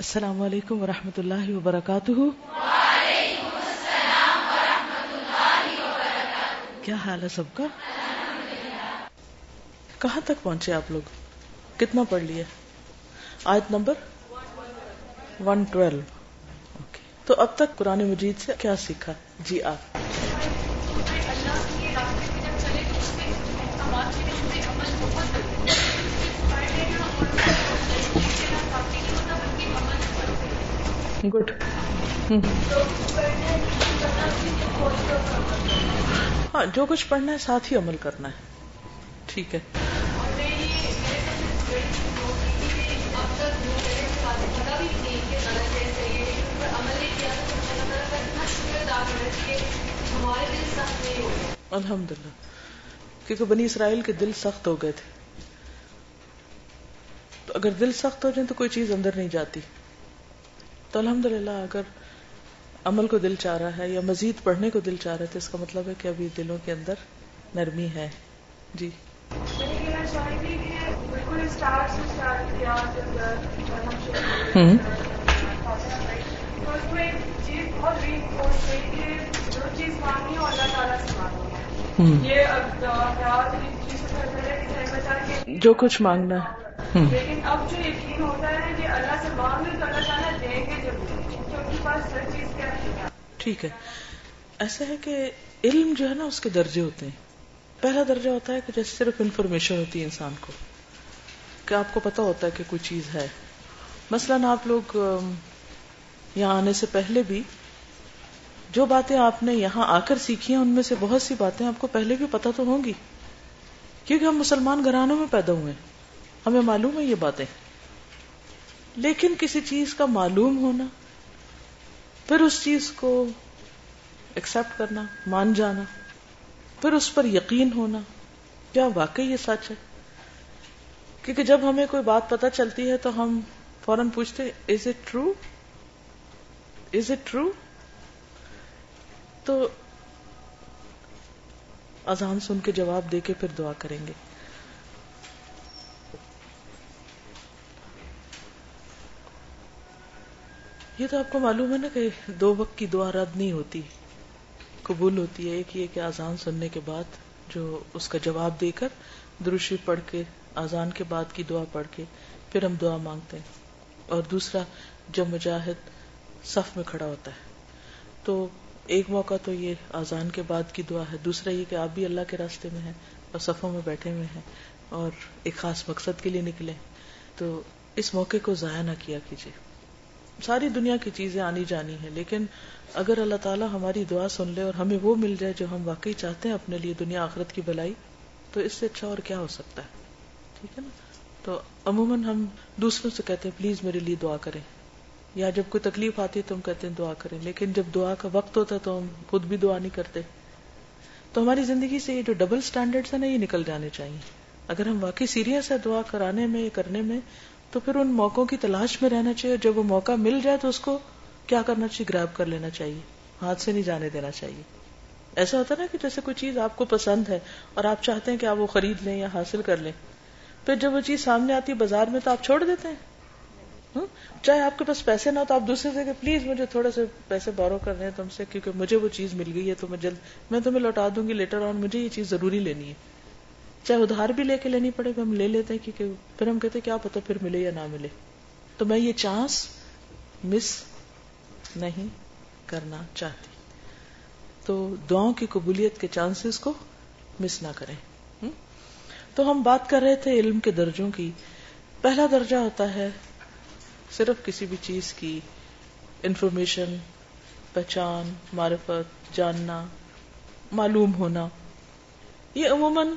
السلام علیکم ورحمۃ اللہ وبرکاتہ۔ کیا حال ہے سب کا؟ کہاں تک پہنچے آپ لوگ؟ کتنا پڑھ لیے؟ آیت نمبر ون ٹویلو۔ تو اب تک قرآن مجید سے کیا سیکھا؟ جی آپ۔ گڈ ہاں جو کچھ پڑھنا ہے، ساتھ ہی عمل کرنا ہے۔ ٹھیک ہے۔ الحمد للہ کیونکہ بنی اسرائیل کے دل سخت ہو گئے تھے۔ تو اگر دل سخت ہو جائے تو کوئی چیز اندر نہیں جاتی۔ تو الحمد للہ اگر عمل کو دل چاہ رہا ہے یا مزید پڑھنے کو دل چاہ رہا ہے تو اس کا مطلب ہے کہ ابھی دلوں کے اندر نرمی ہے۔ جی۔ جو کچھ مانگنا ہے۔ لیکن اب جو یقین ہوتا ہے کہ اللہ سے مانگ تو اللہ تعالیٰ دیں گے پاس ہر چیز کیا ٹھیک ہے۔ ایسا ہے کہ علم جو ہے نا اس کے درجے ہوتے ہیں۔ پہلا درجہ ہوتا ہے کہ جیسے صرف انفارمیشن ہوتی ہے انسان کو کہ آپ کو پتا ہوتا ہے کہ کوئی چیز ہے۔ مثلاً آپ لوگ یہاں آنے سے پہلے بھی جو باتیں آپ نے یہاں آ کر سیکھی ہیں ان میں سے بہت سی باتیں آپ کو پہلے بھی پتا تو ہوں گی۔ کیونکہ ہم مسلمان گھرانوں میں پیدا ہوئے ہیں۔ ہمیں معلوم ہے یہ باتیں۔ لیکن کسی چیز کا معلوم ہونا، پھر اس چیز کو ایکسپٹ کرنا، مان جانا، پھر اس پر یقین ہونا، کیا واقعی یہ سچ ہے؟ کیونکہ جب ہمیں کوئی بات پتا چلتی ہے تو ہم فوراً پوچھتے is it true is it true تو اذان سن کے جواب دے کے پھر دعا کریں گے۔ یہ تو آپ کو معلوم ہے نا کہ دو وقت کی دعا رد نہیں ہوتی قبول ہوتی ہے، ایک یہ کہ آزان سننے کے بعد جو اس کا جواب دے کر دروشی پڑھ کے آزان کے بعد کی دعا پڑھ کے پھر ہم دعا مانگتے ہیں۔ اور دوسرا، جب مجاہد صف میں کھڑا ہوتا ہے۔ تو ایک موقع تو یہ آزان کے بعد کی دعا ہے، دوسرا یہ کہ آپ بھی اللہ کے راستے میں ہیں اور صفوں میں بیٹھے ہوئے ہیں اور ایک خاص مقصد کے لیے نکلے۔ تو اس موقع کو ضائع نہ کیا کیجیے۔ ساری دنیا کی چیزیں آنی جانی ہے لیکن اگر اللہ تعالیٰ ہماری دعا سن لے اور ہمیں وہ مل جائے جو ہم واقعی چاہتے ہیں اپنے لیے دنیا آخرت کی بلائی، تو اس سے اچھا اور کیا ہو سکتا ہے؟ ٹھیک ہے نا؟ تو عموماً ہم دوسروں سے کہتے ہیں، پلیز میرے لیے دعا کریں۔ یا جب کوئی تکلیف آتی ہے تو ہم کہتے ہیں دعا کریں، لیکن جب دعا کا وقت ہوتا ہے تو ہم خود بھی دعا نہیں کرتے۔ تو ہماری زندگی سے یہ جو ڈبل اسٹینڈرڈ ہے نا، یہ نکل جانے چاہیے۔ اگر ہم واقعی سیریس ہے دعا کرانے میں، کرنے میں تو پھر ان موقعوں کی تلاش میں رہنا چاہیے جب وہ موقع مل جائے تو اس کو کیا کرنا چاہیے؟ گریب کر لینا چاہیے۔ ہاتھ سے نہیں جانے دینا چاہیے۔ ایسا ہوتا نا کہ جیسے کوئی چیز آپ کو پسند ہے اور آپ چاہتے ہیں کہ آپ وہ خرید لیں یا حاصل کر لیں۔ پھر جب وہ چیز سامنے آتی ہے بازار میں تو آپ چھوڑ دیتے ہیں۔ چاہے آپ کے پاس پیسے نہ ہو تو آپ دوسرے سے کہ پلیز مجھے تھوڑے سے پیسے بورو کر رہے ہیں تم سے کیونکہ مجھے وہ چیز مل گئی ہے تو میں جلد میں تمہیں لوٹا دوں گی لیٹر آن مجھے یہ چیز ضروری لینی ہے۔ چاہے ادھار بھی لے کے لینی پڑے گا، ہم لے لیتے ہیں، کیونکہ پھر ہم کہتے کیا پتا پھر ملے یا نہ ملے۔ تو میں یہ چانس مس نہیں کرنا چاہتی۔ تو دعاؤں کی قبولیت کے چانسز کو مس نہ کریں۔ تو ہم بات کر رہے تھے علم کے درجوں کی۔ پہلا درجہ ہوتا ہے صرف کسی بھی چیز کی انفارمیشن پہچان، معرفت، جاننا، معلوم ہونا۔ یہ عموماً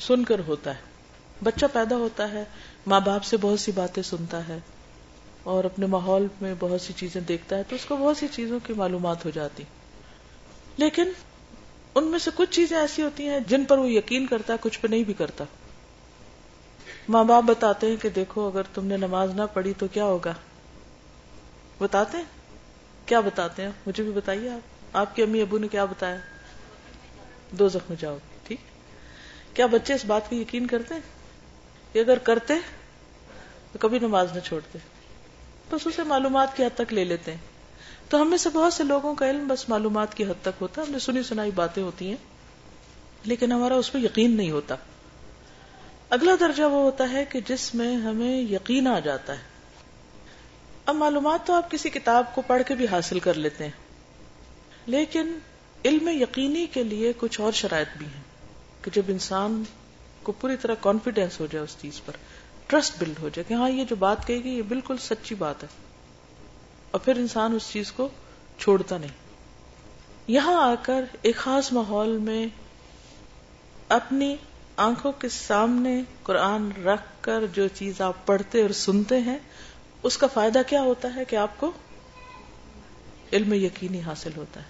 سن کر ہوتا ہے۔ بچہ پیدا ہوتا ہے، ماں باپ سے بہت سی باتیں سنتا ہے اور اپنے ماحول میں بہت سی چیزیں دیکھتا ہے تو اس کو بہت سی چیزوں کی معلومات ہو جاتی۔ لیکن ان میں سے کچھ چیزیں ایسی ہوتی ہیں جن پر وہ یقین کرتا ہے کچھ پہ نہیں بھی کرتا۔ ماں باپ بتاتے ہیں کہ دیکھو، اگر تم نے نماز نہ پڑھی تو کیا ہوگا؟ بتاتے ہیں؟ کیا بتاتے ہیں؟ مجھے بھی بتائیے آپ۔ آپ کے امی ابو نے کیا بتایا؟ دو زخم جاؤ۔ کیا بچے اس بات کو یقین کرتے ہیں کہ اگر کرتے تو کبھی نماز نہ چھوڑتے؟ بس اسے معلومات کی حد تک لے لیتے ہیں۔ تو ہم میں سے بہت سے لوگوں کا علم بس معلومات کی حد تک ہوتا ہے۔ ہم نے سنی سنائی باتیں ہوتی ہیں، لیکن ہمارا اس پہ یقین نہیں ہوتا۔ اگلا درجہ وہ ہوتا ہے کہ جس میں ہمیں یقین آ جاتا ہے۔ اب معلومات تو آپ کسی کتاب کو پڑھ کے بھی حاصل کر لیتے ہیں، لیکن علم یقینی کے لیے کچھ اور شرائط بھی ہیں۔ کہ جب انسان کو پوری طرح کانفیڈینس ہو جائے اس چیز پر ٹرسٹ بلڈ ہو جائے کہ ہاں یہ جو بات کہے گی یہ بالکل سچی بات ہے۔ اور پھر انسان اس چیز کو چھوڑتا نہیں۔ یہاں آ کر ایک خاص ماحول میں اپنی آنکھوں کے سامنے قرآن رکھ کر جو چیز آپ پڑھتے اور سنتے ہیں، اس کا فائدہ کیا ہوتا ہے کہ آپ کو علم یقینی حاصل ہوتا ہے۔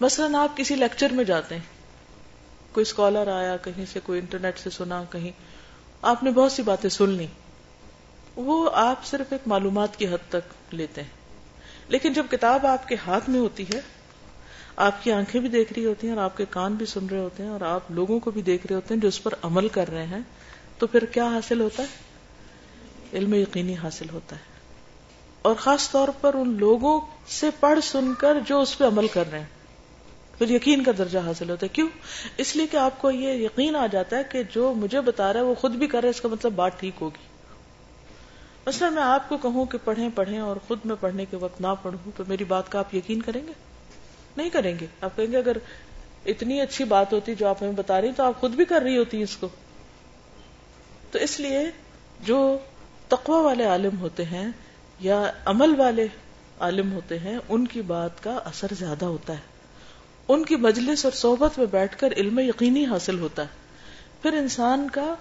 مثلا آپ کسی لیکچر میں جاتے ہیں۔ کوئی اسکالر آیا، کہیں سے کوئی انٹرنیٹ سے سنا، کہیں۔ آپ نے بہت سی باتیں سن لی وہ آپ صرف ایک معلومات کی حد تک لیتے ہیں۔ لیکن جب کتاب آپ کے ہاتھ میں ہوتی ہے، آپ کی آنکھیں بھی دیکھ رہی ہوتی ہیں اور آپ کے کان بھی سن رہے ہوتے ہیں اور آپ لوگوں کو بھی دیکھ رہے ہوتے ہیں جو اس پر عمل کر رہے ہیں، تو پھر کیا حاصل ہوتا ہے؟ علم یقینی حاصل ہوتا ہے۔ اور خاص طور پر ان لوگوں سے پڑھ سن کر جو اس پہ عمل کر رہے ہیں۔ پھر یقین کا درجہ حاصل ہوتا ہے۔ کیوں؟ اس لیے کہ آپ کو یہ یقین آ جاتا ہے کہ جو مجھے بتا رہا ہے وہ خود بھی کر رہا ہے، اس کا مطلب بات ٹھیک ہوگی۔ مثلا میں آپ کو کہوں کہ پڑھیں پڑھیں اور خود میں پڑھنے کے وقت نہ پڑھوں، تو میری بات کا آپ یقین کریں گے؟ نہیں کریں گے۔ آپ کہیں گے اگر اتنی اچھی بات ہوتی جو آپ ہمیں بتا رہی تو آپ خود بھی کر رہی ہوتی اس کو۔ تو اس لیے جو تقوی والے عالم ہوتے ہیں یا عمل والے عالم ہوتے ہیں، ان کی بات کا اثر زیادہ ہوتا ہے۔ ان کی مجلس اور صحبت میں بیٹھ کر علم یقینی حاصل ہوتا ہے۔ پھر انسان کا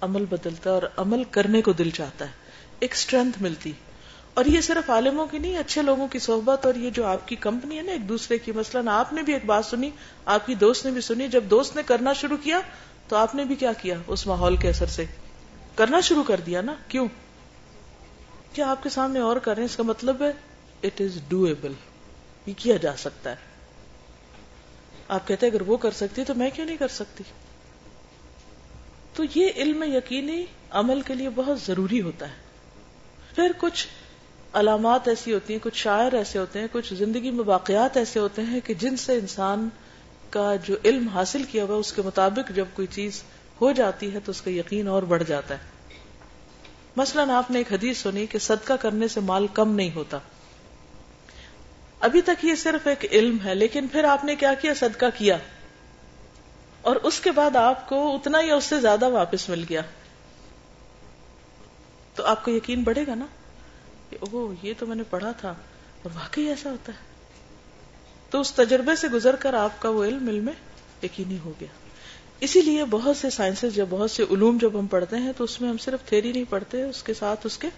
عمل بدلتا ہے اور عمل کرنے کو دل چاہتا ہے۔ ایک اسٹرینتھ ملتی اور یہ صرف عالموں کی نہیں، اچھے لوگوں کی صحبت اور یہ جو آپ کی کمپنی ہے نا، ایک دوسرے کی۔ مثلاً آپ نے بھی ایک بات سنی، آپ کی دوست نے بھی سنی، جب دوست نے کرنا شروع کیا تو آپ نے بھی کیا کیا اس ماحول کے اثر سے؟ کرنا شروع کر دیا نا، کیوں؟ کیا آپ کے سامنے اور کر رہے ہیں؟ اس کا مطلب ہے اٹ از ڈویبل یہ کیا جا سکتا ہے؟ آپ کہتے اگر وہ کر سکتی تو میں کیوں نہیں کر سکتی؟ تو یہ علم یقینی عمل کے لیے بہت ضروری ہوتا ہے۔ پھر کچھ علامات ایسی ہوتی ہیں، کچھ شاعر ایسے ہوتے ہیں، کچھ زندگی میں واقعات ایسے ہوتے ہیں کہ جن سے انسان کا جو علم حاصل کیا ہوا اس کے مطابق جب کوئی چیز ہو جاتی ہے تو اس کا یقین اور بڑھ جاتا ہے۔ مثلا آپ نے ایک حدیث سنی کہ صدقہ کرنے سے مال کم نہیں ہوتا۔ ابھی تک یہ صرف ایک علم ہے، لیکن پھر آپ نے کیا کیا؟ صدقہ کیا۔ اور اس کے بعد آپ کو اتنا ہی اس سے زیادہ واپس مل گیا۔ تو آپ کو یقین بڑھے گا نا؟ او یہ تو میں نے پڑھا تھا۔ اور واقعی ایسا ہوتا ہے۔ تو اس تجربے سے گزر کر آپ کا وہ علم علم یقینی ہو گیا۔ اسی لیے بہت سے سائنس یا بہت سے علوم جب ہم پڑھتے ہیں تو اس میں ہم صرف تھیری نہیں پڑھتے، اس کے ساتھ اس کے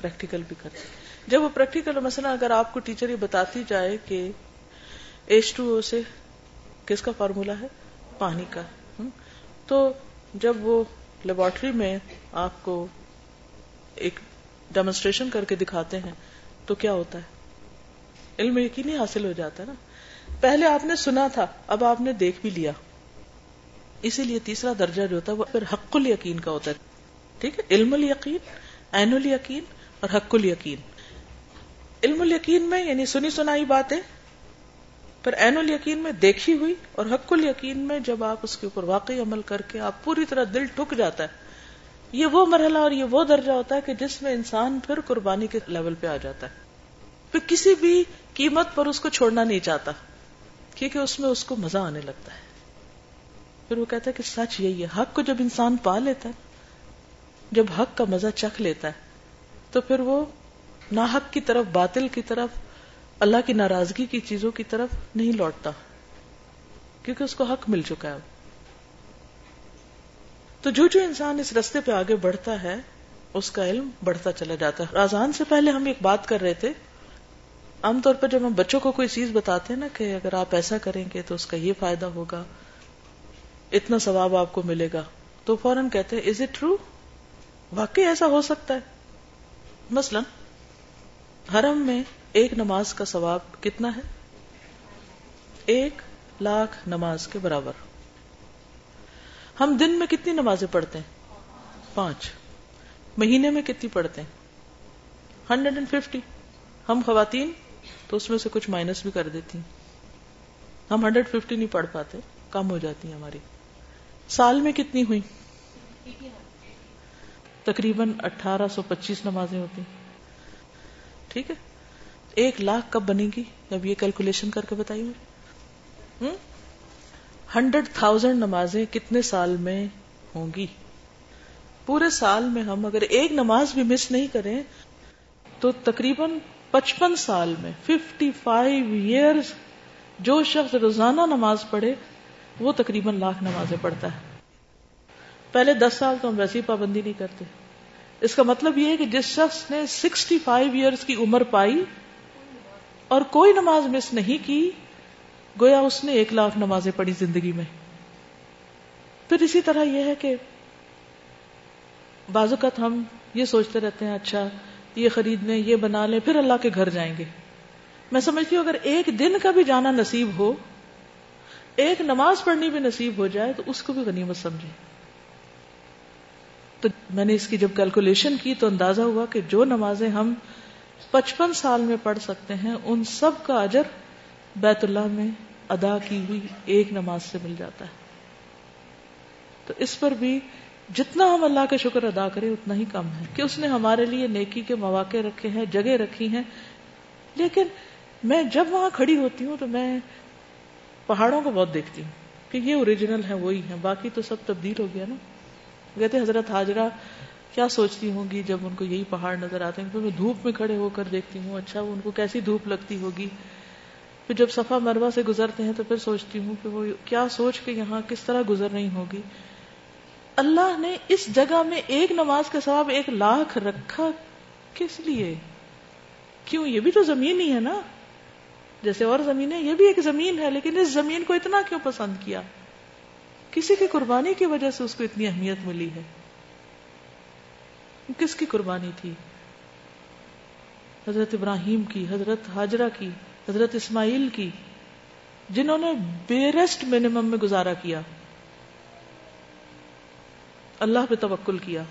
پریکٹیکل بھی کرتے جب وہ پریکٹیکل مثلا اگر آپ کو ٹیچر یہ بتاتی جائے کہ ایچ ٹو او سے کس کا فارمولا ہے؟ پانی کا۔ تو جب وہ لیبورٹری میں آپ کو ایک ڈیمونسٹریشن کر کے دکھاتے ہیں، تو کیا ہوتا ہے؟ علم یقینی حاصل ہو جاتا ہے نا۔ پہلے آپ نے سنا تھا، اب آپ نے دیکھ بھی لیا۔ اسی لیے تیسرا درجہ جو ہوتا ہے، وہ پھر حق ال یقین کا ہوتا ہے۔ ٹھیک ہے؟ علم الیقین، عین الیقین اور حق ال یقین علم الیقین میں یعنی سنی سنائی باتیں پھر عین ال یقین میں دیکھی ہوئی اور حق ال یقین میں جب آپ اس کے اوپر واقعی عمل کر کے آپ پوری طرح دل ٹک جاتا ہے، یہ وہ مرحلہ اور یہ وہ درجہ ہوتا ہے کہ جس میں انسان پھر قربانی کے لیول پہ آ جاتا ہے۔ پھر کسی بھی قیمت پر اس کو چھوڑنا نہیں چاہتا، کیونکہ اس میں اس کو مزہ آنے لگتا ہے۔ پھر وہ کہتا ہے کہ سچ یہی ہے، حق کو جب انسان پا لیتا ہے، جب حق کا مزہ چکھ لیتا ہے، تو پھر وہ ناحق کی طرف، باطل کی طرف، اللہ کی ناراضگی کی چیزوں کی طرف نہیں لوٹتا، کیونکہ اس کو حق مل چکا ہے۔ تو جو جو انسان اس رستے پہ آگے بڑھتا ہے، اس کا علم بڑھتا چلا جاتا ہے۔ آزان سے پہلے ہم ایک بات کر رہے تھے۔ عام طور پر جب ہم بچوں کو کوئی چیز بتاتے ہیں نا کہ اگر آپ ایسا کریں گے تو اس کا یہ فائدہ ہوگا، اتنا ثواب آپ کو ملے گا، تو فوراً کہتے ہیں از اٹ ٹرو واقعی ایسا ہو سکتا ہے۔ مثلا حرم میں ایک نماز کا ثواب کتنا ہے؟ ایک لاکھ نماز کے برابر۔ ہم دن میں کتنی نمازیں پڑھتے ہیں؟ پانچ۔ مہینے میں کتنی پڑھتے ہیں؟ Hundred and fifty. ہم خواتین تو اس میں سے کچھ مائنس بھی کر دیتی ہم ہنڈریڈ ففٹی نہیں پڑھ پاتے، کم ہو جاتی ہیں ہماری۔ سال میں کتنی ہوئی؟ تقریباً اٹھارہ سو پچیس نمازیں ہوتی۔ ٹھیک ہے؟ ایک لاکھ کب بنے گی؟ اب یہ کیلکولیشن کر کے بتائیے ہنڈریڈ تھاؤزینڈ نمازیں کتنے سال میں ہوں گی؟ پورے سال میں ہم اگر ایک نماز بھی مس نہیں کریں، تو تقریباً پچپن سال میں ففٹی فائیو ایئرس جو شخص روزانہ نماز پڑھے، وہ تقریباً لاکھ نمازیں پڑھتا ہے۔ پہلے دس سال تو ہم ویسی پابندی نہیں کرتے۔ اس کا مطلب یہ ہے کہ جس شخص نے سکسٹی فائیو ایئرس کی عمر پائی اور کوئی نماز مس نہیں کی، گویا اس نے ایک لاکھ نمازیں پڑھی زندگی میں۔ پھر اسی طرح یہ ہے کہ بعض اوقات ہم یہ سوچتے رہتے ہیں اچھا یہ خرید لیں، یہ بنا لیں، پھر اللہ کے گھر جائیں گے۔ میں سمجھتی ہوں اگر ایک دن کا بھی جانا نصیب ہو، ایک نماز پڑھنی بھی نصیب ہو جائے تو اس کو بھی غنیمت سمجھے تو میں نے اس کی جب کیلکولیشن کی تو اندازہ ہوا کہ جو نمازیں ہم پچپن سال میں پڑھ سکتے ہیں، ان سب کا اجر بیت اللہ میں ادا کی ہوئی ایک نماز سے مل جاتا ہے۔ تو اس پر بھی جتنا ہم اللہ کا شکر ادا کریں، اتنا ہی کم ہے۔ کہ اس نے ہمارے لیے نیکی کے مواقع رکھے ہیں، جگہ رکھی ہیں۔ لیکن میں جب وہاں کھڑی ہوتی ہوں تو میں پہاڑوں کو بہت دیکھتی ہوں کہ یہ اوریجنل ہے، وہی ہے، باقی تو سب تبدیل ہو گیا نا۔ کہتے حضرت حاجرہ، کیا سوچتی ہوں گی جب ان کو یہی پہاڑ نظر آتے ہیں؟ پھر میں دھوپ میں کھڑے ہو کر دیکھتی ہوں اچھا ان کو کیسی دھوپ لگتی ہوگی؟ پھر جب صفا مروا سے گزرتے ہیں تو پھر سوچتی ہوں کہ وہ کیا سوچ کے یہاں کس طرح گزر رہی ہوگی؟ اللہ نے اس جگہ میں ایک نماز کے ثواب ایک لاکھ رکھا کس لیے؟ کیوں؟ یہ بھی تو زمین ہی ہے نا۔ جیسے اور زمین ہے یہ بھی ایک زمین ہے، لیکن اس زمین کو اتنا کیوں پسند کیا؟ کسی کی قربانی کی وجہ سے اس کو اتنی اہمیت ملی ہے؟ کس کی قربانی تھی؟ حضرت ابراہیم کی، حضرت حاجرہ کی، حضرت اسماعیل کی، جنہوں نے بیسٹ منیمم میں گزارا کیا۔ اللہ پہ توکل کیا۔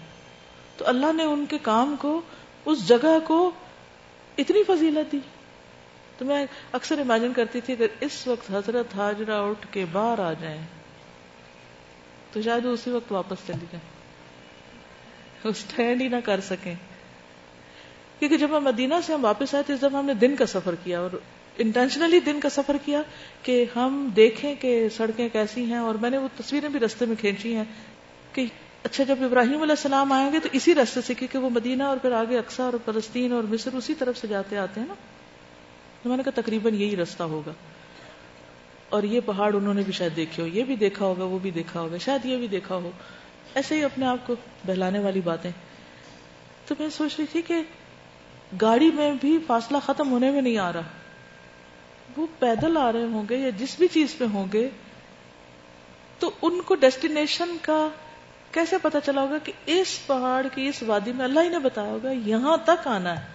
تو اللہ نے ان کے کام کو، اس جگہ کو اتنی فضیلت دی۔ تو میں اکثر امیجن کرتی تھی اگر اس وقت حضرت حاجرہ اٹھ کے باہر آ جائیں۔ تو شاید وہ اسی وقت واپس چلی جائیں اسٹینڈ ہی نہ کر سکیں۔ کیونکہ جب ہم مدینہ سے ہم واپس آئے تھے، اس دفعہ ہم نے دن کا سفر کیا اور انٹینشنلی دن کا سفر کیا کہ ہم دیکھیں کہ سڑکیں کیسی ہیں اور میں نے وہ تصویریں بھی رستے میں کھینچی ہیں کہ اچھا جب ابراہیم علیہ السلام آئیں گے تو اسی رستے سے، کیونکہ وہ مدینہ اور پھر آگے اکثر اور فلسطین اور مصر اسی طرف سے جاتے آتے ہیں نا، تو میں نے کہا تقریباً یہی رستہ ہوگا۔ اور یہ پہاڑ انہوں نے بھی شاید دیکھے ہو یہ بھی دیکھا ہوگا، وہ بھی دیکھا ہوگا، شاید یہ بھی دیکھا ہو۔ ایسے ہی اپنے آپ کو بہلانے والی باتیں۔ تو میں سوچ رہی تھی کہ گاڑی میں بھی فاصلہ ختم ہونے میں نہیں آ رہا۔ وہ پیدل آ رہے ہوں گے یا جس بھی چیز پہ ہوں گے، تو ان کو ڈیسٹینیشن کا کیسے پتا چلا ہوگا کہ اس پہاڑ کی اس وادی میں اللہ ہی نے بتایا ہوگا، یہاں تک آنا ہے۔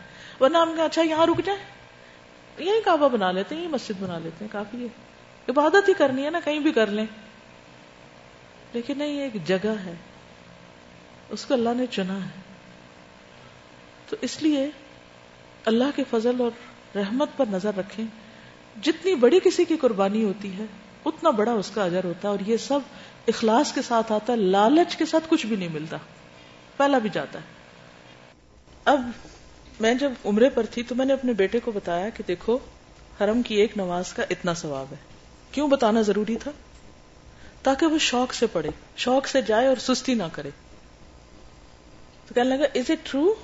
ورنہ ہم اچھا یہاں رک جائیں۔ یہی کعبہ بنا لیتے ہیں یہ مسجد بنا لیتے ہیں، کافی ہے۔ عبادت ہی کرنی ہے نا، کہیں بھی کر لیں۔ لیکن نہیں ایک جگہ ہے۔ اس کو اللہ نے چنا ہے۔ تو اس لیے اللہ کے فضل اور رحمت پر نظر رکھیں۔ جتنی بڑی کسی کی قربانی ہوتی ہے، اتنا بڑا اس کا اجر ہوتا ہے۔ اور یہ سب اخلاص کے ساتھ آتا ہے، لالچ کے ساتھ کچھ بھی نہیں ملتا۔ پہلا بھی جاتا ہے۔ اب میں جب عمرے پر تھی تو میں نے اپنے بیٹے کو بتایا کہ دیکھو، حرم کی ایک نماز کا اتنا ثواب ہے۔ کیوں بتانا ضروری تھا؟ تاکہ وہ شوق سے پڑھے، شوق سے جائے اور سستی نہ کرے۔ تو کہنے لگا از اٹ ٹرو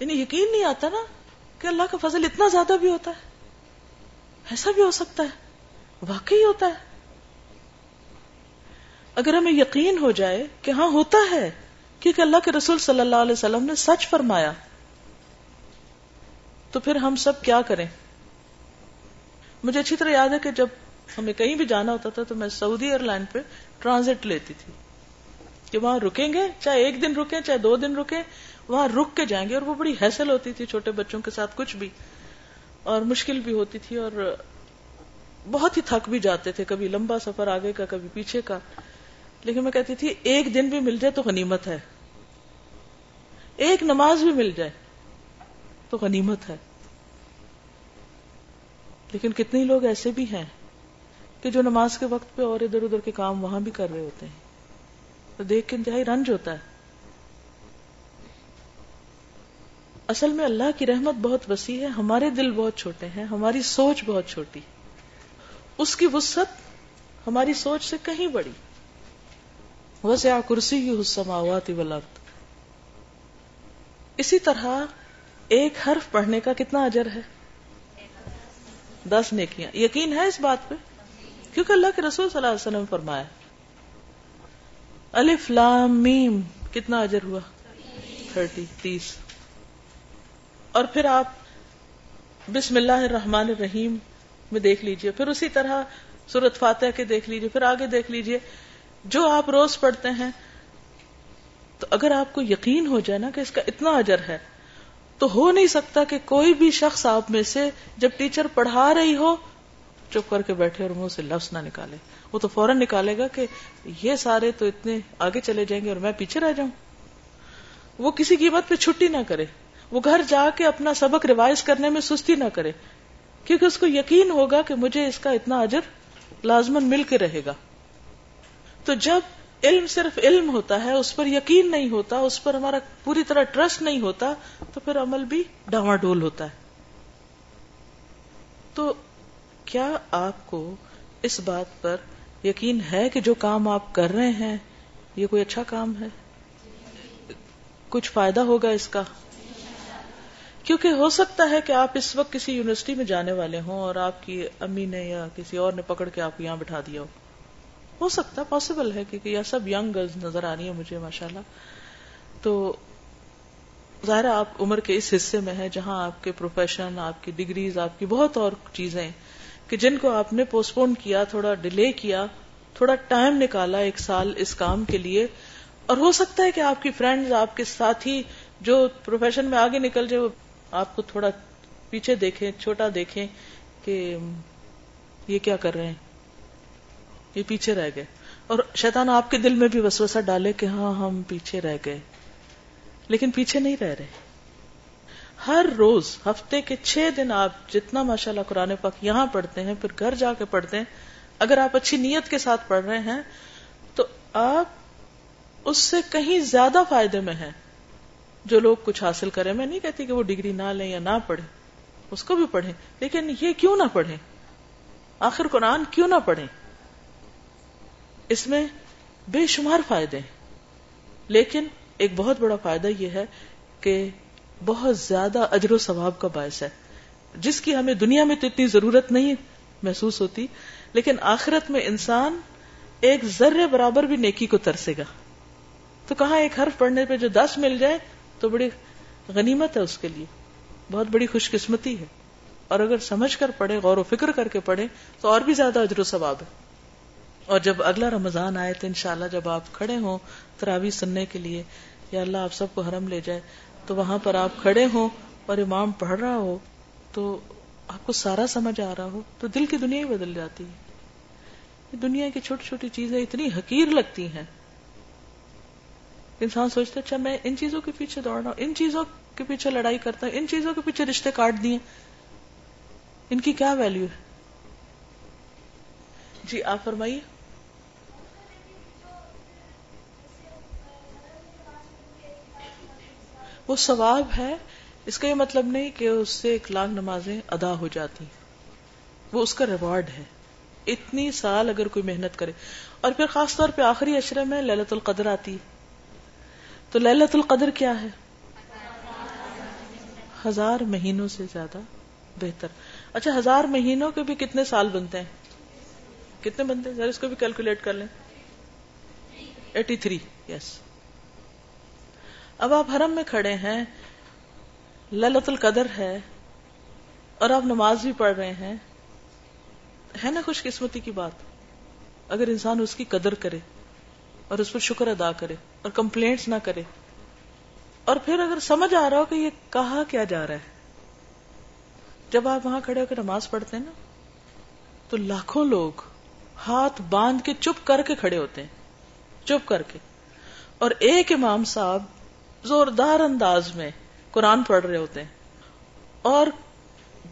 یعنی یقین نہیں آتا نا کہ اللہ کا فضل اتنا زیادہ بھی ہوتا ہے۔ ایسا بھی ہو سکتا ہے۔ واقعی ہوتا ہے۔ اگر ہمیں یقین ہو جائے کہ ہاں ہوتا ہے کیونکہ اللہ کے رسول صلی اللہ علیہ وسلم نے سچ فرمایا، تو پھر ہم سب کیا کریں؟ مجھے اچھی طرح یاد ہے کہ جب ہمیں کہیں بھی جانا ہوتا تھا تو میں سعودی ایئر لائن پہ ٹرانزٹ لیتی تھی کہ وہاں رکیں گے، چاہے ایک دن رکیں، چاہے دو دن رکیں، وہاں رک کے جائیں گے اور وہ بڑی حیصل ہوتی تھی چھوٹے بچوں کے ساتھ کچھ بھی اور مشکل بھی ہوتی تھی اور بہت ہی تھک بھی جاتے تھے، کبھی لمبا سفر آگے کا، کبھی پیچھے کا۔ لیکن میں کہتی تھی، ایک دن بھی مل جائے تو غنیمت ہے۔ ایک نماز بھی مل جائے تو غنیمت ہے۔ لیکن کتنے لوگ ایسے بھی ہیں کہ جو نماز کے وقت پہ اور ادھر ادھر کے کام وہاں بھی کر رہے ہوتے ہیں۔ تو دیکھ کے انتہائی رنج ہوتا ہے۔ اصل میں اللہ کی رحمت بہت وسیع ہے، ہمارے دل بہت چھوٹے ہیں، ہماری سوچ بہت چھوٹی۔ اس کی وسط ہماری سوچ سے کہیں بڑی۔ وسع کرسی کی حسم آواتی والارض۔ اسی طرح ایک حرف پڑھنے کا کتنا اجر ہے؟ دس نیکیاں۔ یقین ہے اس بات پہ؟ کیونکہ اللہ کے رسول صلی اللہ علیہ وسلم فرمایا الف لام میم، کتنا اجر ہوا؟ تھرٹی، تیس۔ اور پھر آپ بسم اللہ الرحمن الرحیم میں دیکھ لیجیے۔ پھر اسی طرح سورت فاتح کے دیکھ لیجیے۔ پھر آگے دیکھ لیجیے۔ جو آپ روز پڑھتے ہیں، تو اگر آپ کو یقین ہو جائے نا کہ اس کا اتنا اجر ہے تو ہو نہیں سکتا کہ کوئی بھی شخص آپ میں سے جب ٹیچر پڑھا رہی ہو، چپ کر کے بیٹھے اور منہ سے لفظ نہ نکالے۔ وہ تو فوراً نکالے گا کہ یہ سارے تو اتنے آگے چلے جائیں گے اور میں پیچھے رہ جاؤں۔ وہ کسی قیمت پہ چھٹی نہ کرے۔ وہ گھر جا کے اپنا سبق ریوائز کرنے میں سستی نہ کرے۔ کیونکہ اس کو یقین ہوگا کہ مجھے اس کا اتنا اجر لازمن مل کے رہے گا۔ تو جب علم صرف علم ہوتا ہے، اس پر یقین نہیں ہوتا، اس پر ہمارا پوری طرح ٹرسٹ نہیں ہوتا، تو پھر عمل بھی ڈاواں ڈول ہوتا ہے۔ تو کیا آپ کو اس بات پر یقین ہے کہ جو کام آپ کر رہے ہیں، یہ کوئی اچھا کام ہے؟ کچھ فائدہ ہوگا اس کا؟ کیونکہ ہو سکتا ہے کہ آپ اس وقت کسی یونیورسٹی میں جانے والے ہوں اور آپ کی امی نے یا کسی اور نے پکڑ کے آپ کو یہاں بٹھا دیا ہو۔ ہو سکتا ہے پاسبل ہے کیونکہ یہ سب یگ گرلز نظر آ رہی ہیں مجھے ماشاء اللہ تو ظاہر آپ عمر کے اس حصے میں ہے جہاں آپ کے پروفیشن آپ کی ڈگریز آپ کی بہت اور چیزیں کہ جن کو آپ نے پوسٹ پون کیا، تھوڑا ڈیلے کیا، تھوڑا ٹائم نکالا ایک سال اس کام کے لیے۔ اور ہو سکتا ہے کہ آپ کی فرینڈز آپ کے ساتھی جو پروفیشن میں آگے نکل جائے، وہ آپ کو تھوڑا پیچھے دیکھیں، چھوٹا دیکھیں کہ یہ کیا کر رہے ہیں۔ یہ پیچھے رہ گئے اور شیطان آپ کے دل میں بھی وسوسہ ڈالے کہ ہاں ہم پیچھے رہ گئے۔ لیکن پیچھے نہیں رہ رہے۔ ہر روز، ہفتے کے چھ دن آپ جتنا ماشاء اللہ قرآن پاک یہاں پڑھتے ہیں، پھر گھر جا کے پڑھتے ہیں، اگر آپ اچھی نیت کے ساتھ پڑھ رہے ہیں، تو آپ اس سے کہیں زیادہ فائدے میں ہیں۔ جو لوگ کچھ حاصل کریں، میں نہیں کہتی کہ وہ ڈگری نہ لیں یا نہ پڑھیں، اس کو بھی پڑھیں۔ لیکن یہ کیوں نہ پڑھیں؟ آخر قرآن کیوں نہ پڑھیں؟ اس میں بے شمار فائدے ہیں۔ لیکن ایک بہت بڑا فائدہ یہ ہے کہ بہت زیادہ اجر و ثواب کا باعث ہے۔ جس کی ہمیں دنیا میں تو اتنی ضرورت نہیں محسوس ہوتی، لیکن آخرت میں انسان ایک ذرے برابر بھی نیکی کو ترسے گا۔ تو کہاں ایک حرف پڑھنے پہ جو دس مل جائے، تو بڑی غنیمت ہے اس کے لیے۔ بہت بڑی خوش قسمتی ہے۔ اور اگر سمجھ کر پڑھے، غور و فکر کر کے پڑھے، تو اور بھی زیادہ اجر و ثواب ہے۔ اور جب اگلا رمضان آئے تو انشاءاللہ جب آپ کھڑے ہوں تراوی سننے کے لیے، یا اللہ آپ سب کو حرم لے جائے، تو وہاں پر آپ کھڑے ہوں اور امام پڑھ رہا ہو، تو آپ کو سارا سمجھ آ رہا ہو، تو دل کی دنیا ہی بدل جاتی ہے۔ دنیا کی چھوٹی چھوٹی چیزیں اتنی حقیر لگتی ہیں۔ انسان سوچتا اچھا میں ان چیزوں کے پیچھے دوڑ رہا ہوں، ان چیزوں کے پیچھے لڑائی کرتا ہوں، ان چیزوں کے پیچھے رشتے کاٹ دیے۔ ان کی کیا ویلو ہے؟ جی آپ فرمائیے۔ وہ ثواب ہے، اس کا یہ مطلب نہیں کہ اس سے ایک لاکھ نمازیں ادا ہو جاتی۔ وہ اس کا ریوارڈ ہے۔ اتنی سال اگر کوئی محنت کرے۔ اور پھر خاص طور پہ آخری اشرے میں للت القدر آتی۔ ہے تو للت القدر کیا ہے؟ ہزار مہینوں سے زیادہ بہتر۔ اچھا ہزار مہینوں کے بھی کتنے سال بنتے ہیں؟ کتنے بنتے ہیں؟ ذرا اس کو بھی کیلکولیٹ کر لیں۔ Eighty three, yes. اب آپ حرم میں کھڑے ہیں للت القدر ہے، اور آپ نماز بھی پڑھ رہے ہیں، ہے نا خوش قسمتی کی بات؟ اگر انسان اس کی قدر کرے، اور اس پر شکر ادا کرے، اور کمپلینٹس نہ کرے، اور پھر اگر سمجھ آ رہا ہو کہ یہ کہا کیا جا رہا ہے، جب آپ وہاں کھڑے ہو کے نماز پڑھتے ہیں نا، تو لاکھوں لوگ ہاتھ باندھ کے چپ کر کے کھڑے ہوتے ہیں، چپ کر کے، اور ایک امام صاحب زوردار انداز میں قرآن پڑھ رہے ہوتے ہیں۔ اور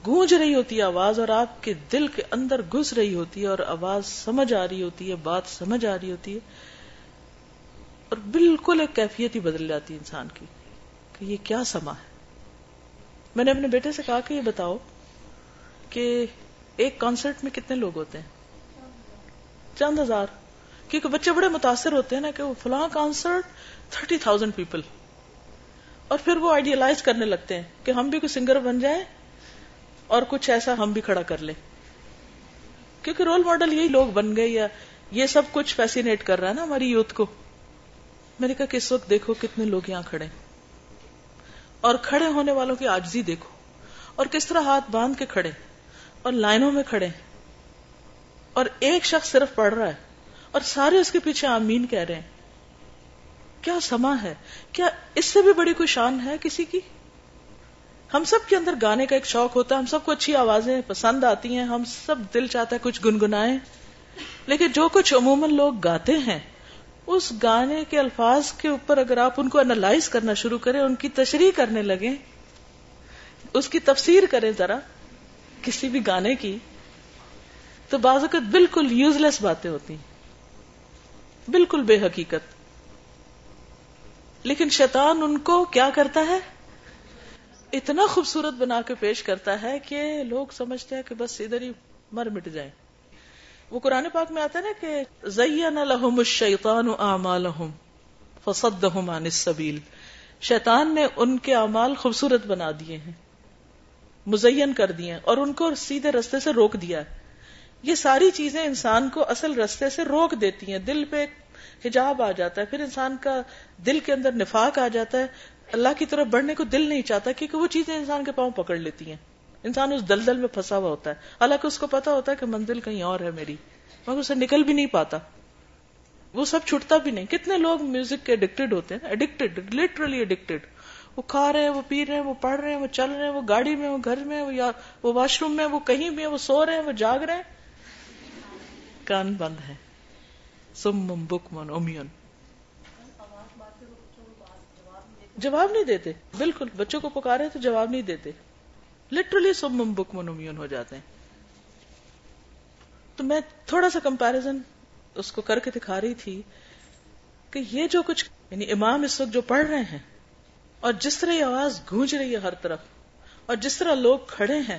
گونج رہی ہوتی ہے آواز اور آپ کے دل کے اندر گھس رہی ہوتی ہے اور آواز سمجھ آ رہی ہوتی ہے، بات سمجھ آ رہی ہوتی ہے۔ اور بالکل ایک کیفیت ہی بدل جاتی ہے انسان کی کہ یہ کیا سما ہے۔ میں نے اپنے بیٹے سے کہا کہ یہ بتاؤ کہ ایک کانسرٹ میں کتنے لوگ ہوتے ہیں؟ چند ہزار۔ کیونکہ بچے بڑے متاثر ہوتے ہیں نا کہ وہ فلاں کانسرٹ تھرٹی تھاؤزینڈ پیپل اور پھر وہ آئیڈیلائز کرنے لگتے ہیں کہ ہم بھی کوئی سنگر بن جائیں اور کچھ ایسا ہم بھی کھڑا کر لیں۔ کیونکہ رول ماڈل یہی لوگ بن گئے یا یہ سب کچھ فیسینیٹ کر رہا ہے نا ہماری یوتھ کو۔ میں نے کہا کہ اس وقت دیکھو کتنے لوگ یہاں کھڑے اور کھڑے ہونے والوں کی آجزی دیکھو۔ اور کس طرح ہاتھ باندھ کے کھڑے اور لائنوں میں کھڑے اور ایک شخص صرف پڑھ رہا ہے اور سارے اس کے پیچھے آمین کہہ رہے ہیں۔ کیا سما ہے؟ کیا اس سے بھی بڑی کوئی شان ہے کسی کی؟ ہم سب کے اندر گانے کا ایک شوق ہوتا ہے، ہم سب کو اچھی آوازیں پسند آتی ہیں، ہم سب دل چاہتا ہے کچھ گنگنائیں۔ لیکن جو کچھ عموماً لوگ گاتے ہیں، اس گانے کے الفاظ کے اوپر اگر آپ ان کو انالائز کرنا شروع کریں، ان کی تشریح کرنے لگے اس کی تفسیر کریں ذرا کسی بھی گانے کی، تو بعض اوقات بالکل یوز لیس باتیں ہوتی ہیں۔ بالکل بے حقیقت۔ لیکن شیطان ان کو کیا کرتا ہے؟ اتنا خوبصورت بنا کے پیش کرتا ہے کہ لوگ سمجھتے ہیں کہ بس ادھر ہی مر مٹ جائیں۔ وہ قرآن پاک میں آتا ہے نا کہ زین لہم الشیطان اعمالہم فصدہم عن السبیل۔ شیطان نے ان کے اعمال خوبصورت بنا دیے ہیں، مزین کر دیے اور ان کو سیدھے رستے سے روک دیا ہے۔ یہ ساری چیزیں انسان کو اصل رستے سے روک دیتی ہیں، دل پہ حجاب آ جاتا ہے، پھر انسان کا دل کے اندر نفاق آ جاتا ہے۔ اللہ کی طرف بڑھنے کو دل نہیں چاہتا کیونکہ وہ چیزیں انسان کے پاؤں پکڑ لیتی ہیں۔ انسان اس دلدل میں پھنسا ہوا ہوتا ہے۔ حالانکہ اس کو پتا ہوتا ہے کہ منزل کہیں اور ہے میری، مگر اسے نکل بھی نہیں پاتا۔ وہ سب چھٹتا بھی نہیں۔ کتنے لوگ میوزک کے اڈکٹیڈ ہوتے ہیں اڈکٹیڈ لٹرلی اڈکٹیڈ وہ کھا رہے ہیں، وہ پی رہے ہیں، وہ پڑھ رہے ہیں، وہ چل رہے ہیں، وہ گاڑی میں، وہ گھر میں، وہ یا، وہ واش روم میں، وہ کہیں بھی وہ سو رہے ہیں، وہ جاگ رہے ہیں۔ کان بند ہے۔ سم بک من امیون جواب نہیں دیتے۔ بالکل، بچوں کو پکارے تو جواب نہیں دیتے۔ لٹرلی سب بک منومین ہو جاتے ہیں۔ تو میں تھوڑا سا کمپیرزن اس کو کر کے دکھا رہی تھی کہ یہ جو کچھ یعنی امام اس وقت جو پڑھ رہے ہیں، اور جس طرح یہ آواز گونج رہی ہے ہر طرف، اور جس طرح لوگ کھڑے ہیں،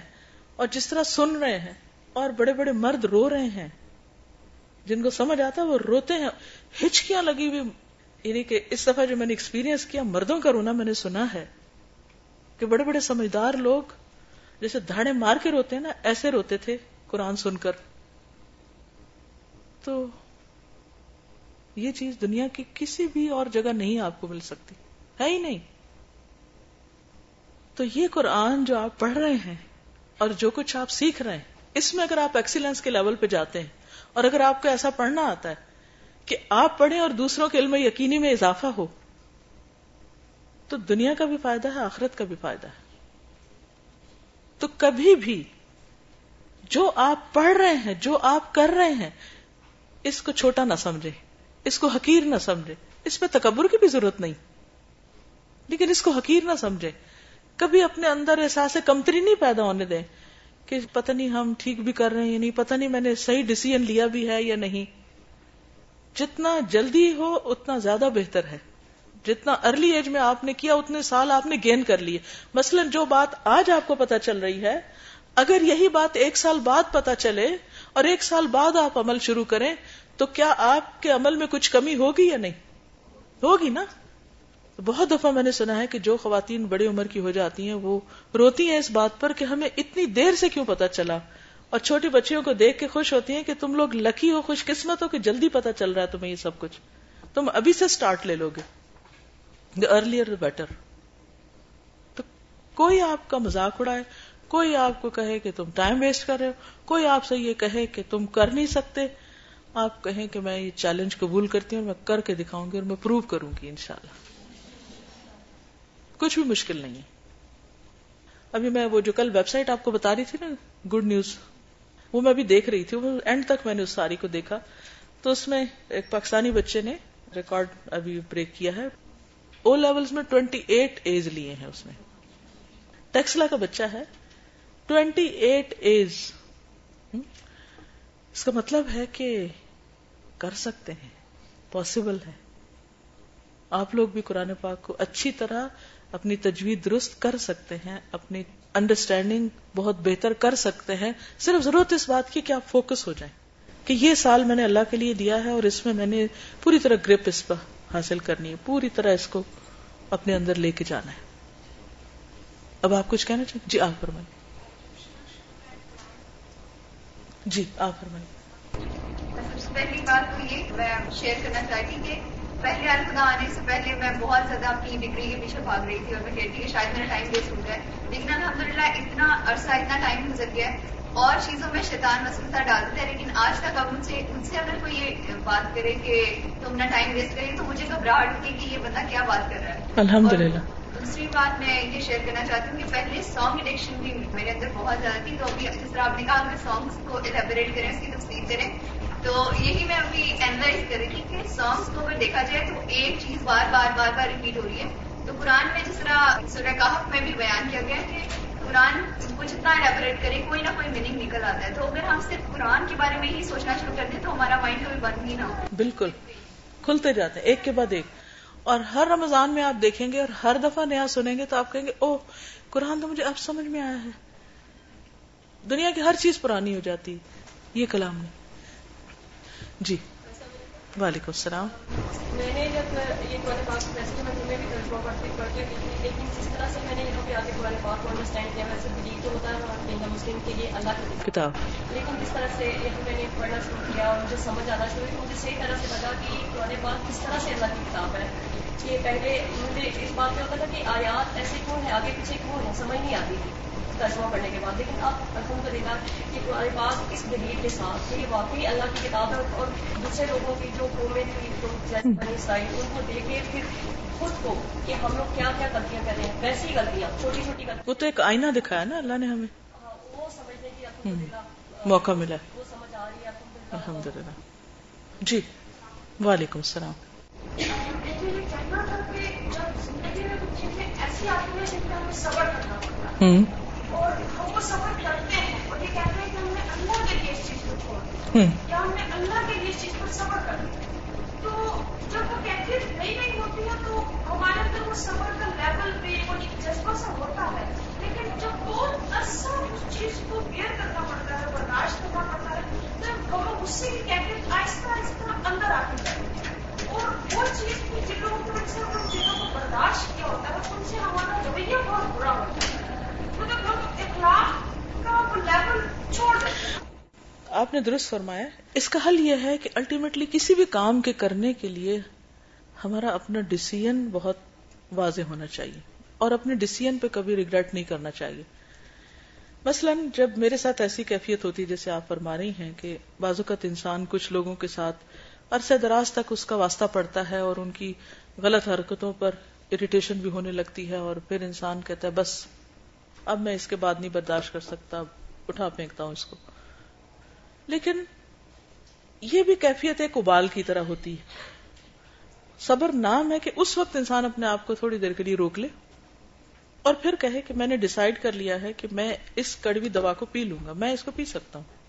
اور جس طرح سن رہے ہیں، اور بڑے بڑے مرد رو رہے ہیں جن کو سمجھ آتا ہے وہ روتے ہیں۔ ہچکیاں لگی ہوئی یعنی کہ اس دفعہ جو میں نے ایکسپیرینس کیا، مردوں کا رونا میں نے سنا ہے کہ بڑے بڑے سمجھدار لوگ جیسے دھاڑے مار کے روتے ہیں نا، ایسے روتے تھے قرآن سن کر۔ تو یہ چیز دنیا کی کسی بھی اور جگہ نہیں آپ کو مل سکتی۔ ہے ہی نہیں۔ تو یہ قرآن جو آپ پڑھ رہے ہیں اور جو کچھ آپ سیکھ رہے ہیں، اس میں اگر آپ ایکسیلنس کے لیول پہ جاتے ہیں اور اگر آپ کو ایسا پڑھنا آتا ہے کہ آپ پڑھیں اور دوسروں کے علم یقینی میں اضافہ ہو، تو دنیا کا بھی فائدہ ہے، آخرت کا بھی فائدہ ہے۔ تو کبھی بھی جو آپ پڑھ رہے ہیں، جو آپ کر رہے ہیں، اس کو چھوٹا نہ سمجھے، اس کو حقیر نہ سمجھے۔ اس پہ تکبر کی بھی ضرورت نہیں۔ لیکن اس کو حقیر نہ سمجھے۔ کبھی اپنے اندر احساس کمتری نہیں پیدا ہونے دیں۔ کہ پتہ نہیں ہم ٹھیک بھی کر رہے ہیں نہیں، پتہ نہیں میں نے صحیح ڈسیزن لیا بھی ہے یا نہیں۔ جتنا جلدی ہو، اتنا زیادہ بہتر ہے۔ جتنا ارلی ایج میں آپ نے کیا، اتنے سال آپ نے گین کر لیے۔ مثلا جو بات آج آپ کو پتا چل رہی ہے، اگر یہی بات ایک سال بعد پتا چلے اور ایک سال بعد آپ عمل شروع کریں، تو کیا آپ کے عمل میں کچھ کمی ہوگی یا نہیں؟ ہوگی نا؟ بہت دفعہ میں نے سنا ہے کہ جو خواتین بڑی عمر کی ہو جاتی ہیں، وہ روتی ہیں اس بات پر کہ ہمیں اتنی دیر سے کیوں پتا چلا؟ اور چھوٹی بچیوں کو دیکھ کے خوش ہوتی ہیں کہ تم لوگ لکی ہو، خوش قسمت ہو کہ جلدی پتا چل رہا ہے تمہیں یہ سب کچھ۔ تم ابھی سے سٹارٹ لے لو گے۔ دا ارلیئر بیٹر تو کوئی آپ کا مزاق اڑائے، کوئی آپ کو کہے کہ تم ٹائم ویسٹ کر رہے ہو، کوئی آپ سے یہ کہے کہ تم کر نہیں سکتے۔ آپ کہیں کہ میں یہ چیلنج قبول کرتی ہوں، میں کر کے دکھاؤں گی اور میں پروو کروں گی انشاءاللہ۔ کچھ بھی مشکل نہیں ہے۔ ابھی میں وہ جو کل ویب سائٹ آپ کو بتا رہی تھی نا گڈ نیوز وہ میں بھی دیکھ رہی تھی۔ وہ اینڈ تک میں نے اس ساری کو دیکھا۔ تو اس میں ایک پاکستانی بچے نے ریکارڈ ابھی بریک کیا ہے۔ او لیولز میں ٹوینٹی ایٹ ایز لیے ہیں اس نے ٹیکسلا کا بچہ ہے ٹوینٹی ایٹ ایز اس کا مطلب ہے کہ کر سکتے ہیں پاسبل ہے۔ آپ لوگ بھی قرآن پاک کو اچھی طرح اپنی تجویز درست کر سکتے ہیں، اپنی انڈرسٹینڈنگ بہت بہتر کر سکتے ہیں۔ صرف ضرورت اس بات کی کہ آپ فوکس ہو جائیں کہ یہ سال میں نے اللہ کے لیے دیا ہے اور اس میں میں نے پوری طرح گرپ اس پر حاصل کرنی ہے۔ پوری طرح اس کو اپنے اندر لے کے جانا ہے۔ اب آپ کچھ کہنا چاہیں؟ جی آپ فرمائیں۔ جی آپ فرمائیں۔ پہلی بات تو یہ میں شیئر کرنا چاہتی کہ پہلے الخدا آنے سے پہلے میں بہت زیادہ اپنی ڈگری کے پیچھے بھاگ رہی تھی اور میں کہتی کہ شاید میرا ٹائم ویسٹ ہو جائے لیکن الحمد للہ اتنا عرصہ اتنا ٹائم گزر گیا ہے اور چیزوں میں شیطان مسلسل ڈالتے ہیں لیکن آج تک اب مجھ سے مجھ سے اگر کوئی یہ بات کرے کہ تم اپنا ٹائم ویسٹ کریں تو مجھے گھبراہٹ ہوتی ہے کہ یہ بندہ کیا بات کر رہا ہے۔ الحمد للہ دوسری بات میں یہ شیئر کرنا چاہتی ہوں کہ پہلے سانگ اڈکشن بھی میرے اندر بہت زیادہ تھی تو ابھی جس طرح آپ نے کہا میں سانگس کو ایلیبوریٹ کریں اس کی تفصیل کریں۔ تو یہی میں ابھی اینالائز کر رہی تھی کہ سانگس کو اگر دیکھا جائے تو ایک چیز بار بار بار بار ریپیٹ ہو رہی ہے۔ تو قرآن میں جس طرح سورہ کہف میں بھی بیان کیا گیا کہ قرآن کو جتنا ایلیبوریٹ کرے کوئی نہ کوئی میننگ نکل آتا ہے۔ تو اگر ہم صرف قرآن کے بارے میں ہی سوچنا شروع کر دیں تو ہمارا مائنڈ کبھی بند ہی نہ ہو۔ بالکل۔ کھلتے جاتے ہیں، ایک کے بعد ایک۔ اور ہر رمضان میں آپ دیکھیں گے اور ہر دفعہ نیا سنیں گے تو آپ کہیں گے او قرآن تو مجھے اب سمجھ میں آیا ہے۔ دنیا کی ہر چیز پرانی ہو جاتی۔ یہ کلام نے جی۔ وعلیکم السلام۔ میں نے جب یہ قرآن پاک ویسے میں تمہیں بھی ترجمہ پڑھتی پڑھتی لیکن جس طرح سے میں نے یہاں پہ آ کے قرآن پاک کو انڈرسٹینڈ کیا ویسے بلیو تو ہوتا ہے اور مسلم کے لیے اللہ کی کتاب۔ لیکن جس طرح سے یہ میں نے پڑھنا شروع کیا اور مجھے سمجھ آنا شروع ہوئی مجھے صحیح طرح سے لگا کہ قرآن پاک کس طرح سے اللہ کی کتاب ہے۔ کہ پہلے مجھے اس بات میں ہوتا تھا کہ آیات ایسے کیوں ہیں آگے پیچھے کیوں ہیں سمجھ نہیں آتی تھی۔ ترجمہ پڑھنے کے بعد لیکن اب الحمد للہ کہ قرآن پاک اس دلیل کے ساتھ کہ یہ واقعی اللہ کی کتاب ہے اور دوسرے لوگوں کی جو قومیں تھی جو بنی اسرائیل ان کو دیکھے پھر خود کو کہ ہم لوگ کیا کیا غلطیاں کر رہے ہیں ویسی غلطیاں چھوٹی چھوٹی غلطیاں۔ وہ تو ایک آئینہ دکھایا نا اللہ نے ہمیں۔ ہاں، وہ سمجھنے کی الحمد موقع ملا۔ ہے وہ سمجھ آ رہی ہے الحمد للہ۔ جی وعلیکم السلام۔ ہوں اور ہم وہ سفر کرتے ہیں اور یہ کہتے ہیں کہ ہم نے اللہ کے لیے اس چیز کو چھوڑ یا ہم نے اللہ کے لیے اس چیز پر سفر کر دیا تو جب وہ کیفیت نئی نئی ہوتی ہے تو ہمارے اندر وہ سفر کا لیول پہ وہ جذبہ سا ہوتا ہے۔ لیکن جب بہت عرصہ اس چیز کو بیئر کرنا پڑتا ہے برداشت کرنا پڑتا ہے تو ہم غصے کی کیفیت آہستہ آہستہ اندر آتی ہے اور وہ چیز بھی جن لوگوں کو ان سے ان چیزوں کو برداشت کیا ہوتا ہے ان سے ہمارا رویہ بہت برا ہوتا ہے۔ آپ نے درست فرمایا، اس کا حل یہ ہے کہ الٹیمیٹلی کسی بھی کام کے کرنے کے لیے ہمارا اپنا ڈسیزن بہت واضح ہونا چاہیے، اور اپنے ڈسیزن پہ کبھی ریگریٹ نہیں کرنا چاہیے۔ مثلا جب میرے ساتھ ایسی کیفیت ہوتی، جیسے آپ فرما رہی ہیں کہ بعض اوقات انسان کچھ لوگوں کے ساتھ عرصہ دراز تک اس کا واسطہ پڑتا ہے اور ان کی غلط حرکتوں پر اریٹیشن بھی ہونے لگتی ہے، اور پھر انسان کہتا ہے، بس اب میں اس کے بعد نہیں برداشت کر سکتا اب اٹھا پھینکتا ہوں اس کو۔ لیکن یہ بھی کیفیت ایک ابال کی طرح ہوتی ہے۔ صبر نام ہے کہ اس وقت انسان اپنے آپ کو تھوڑی دیر کے لیے روک لے اور پھر کہے کہ میں نے ڈسائڈ کر لیا ہے کہ میں اس کڑوی دوا کو پی لوں گا، میں اس کو پی سکتا ہوں۔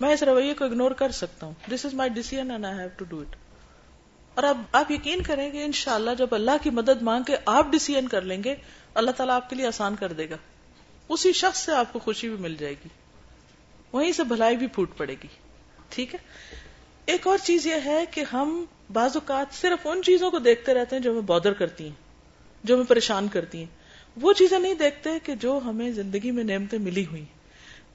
میں اس رویے کو اگنور کر سکتا ہوں۔ This is my decision and I have to do it اور اب آپ یقین کریں گے انشاءاللہ جب اللہ کی مدد مانگ کے آپ ڈیسیزن کر لیں گے، اللہ تعالیٰ آپ کے لیے آسان کر دے گا۔ اسی شخص سے آپ کو خوشی بھی مل جائے گی۔ وہیں سے بھلائی بھی پھوٹ پڑے گی۔ ٹھیک ہے؟ ایک اور چیز یہ ہے کہ ہم بعض اوقات صرف ان چیزوں کو دیکھتے رہتے ہیں جو ہمیں بادر کرتی ہیں، جو ہمیں پریشان کرتی ہیں۔ وہ چیزیں نہیں دیکھتے کہ جو ہمیں زندگی میں نعمتیں ملی ہوئی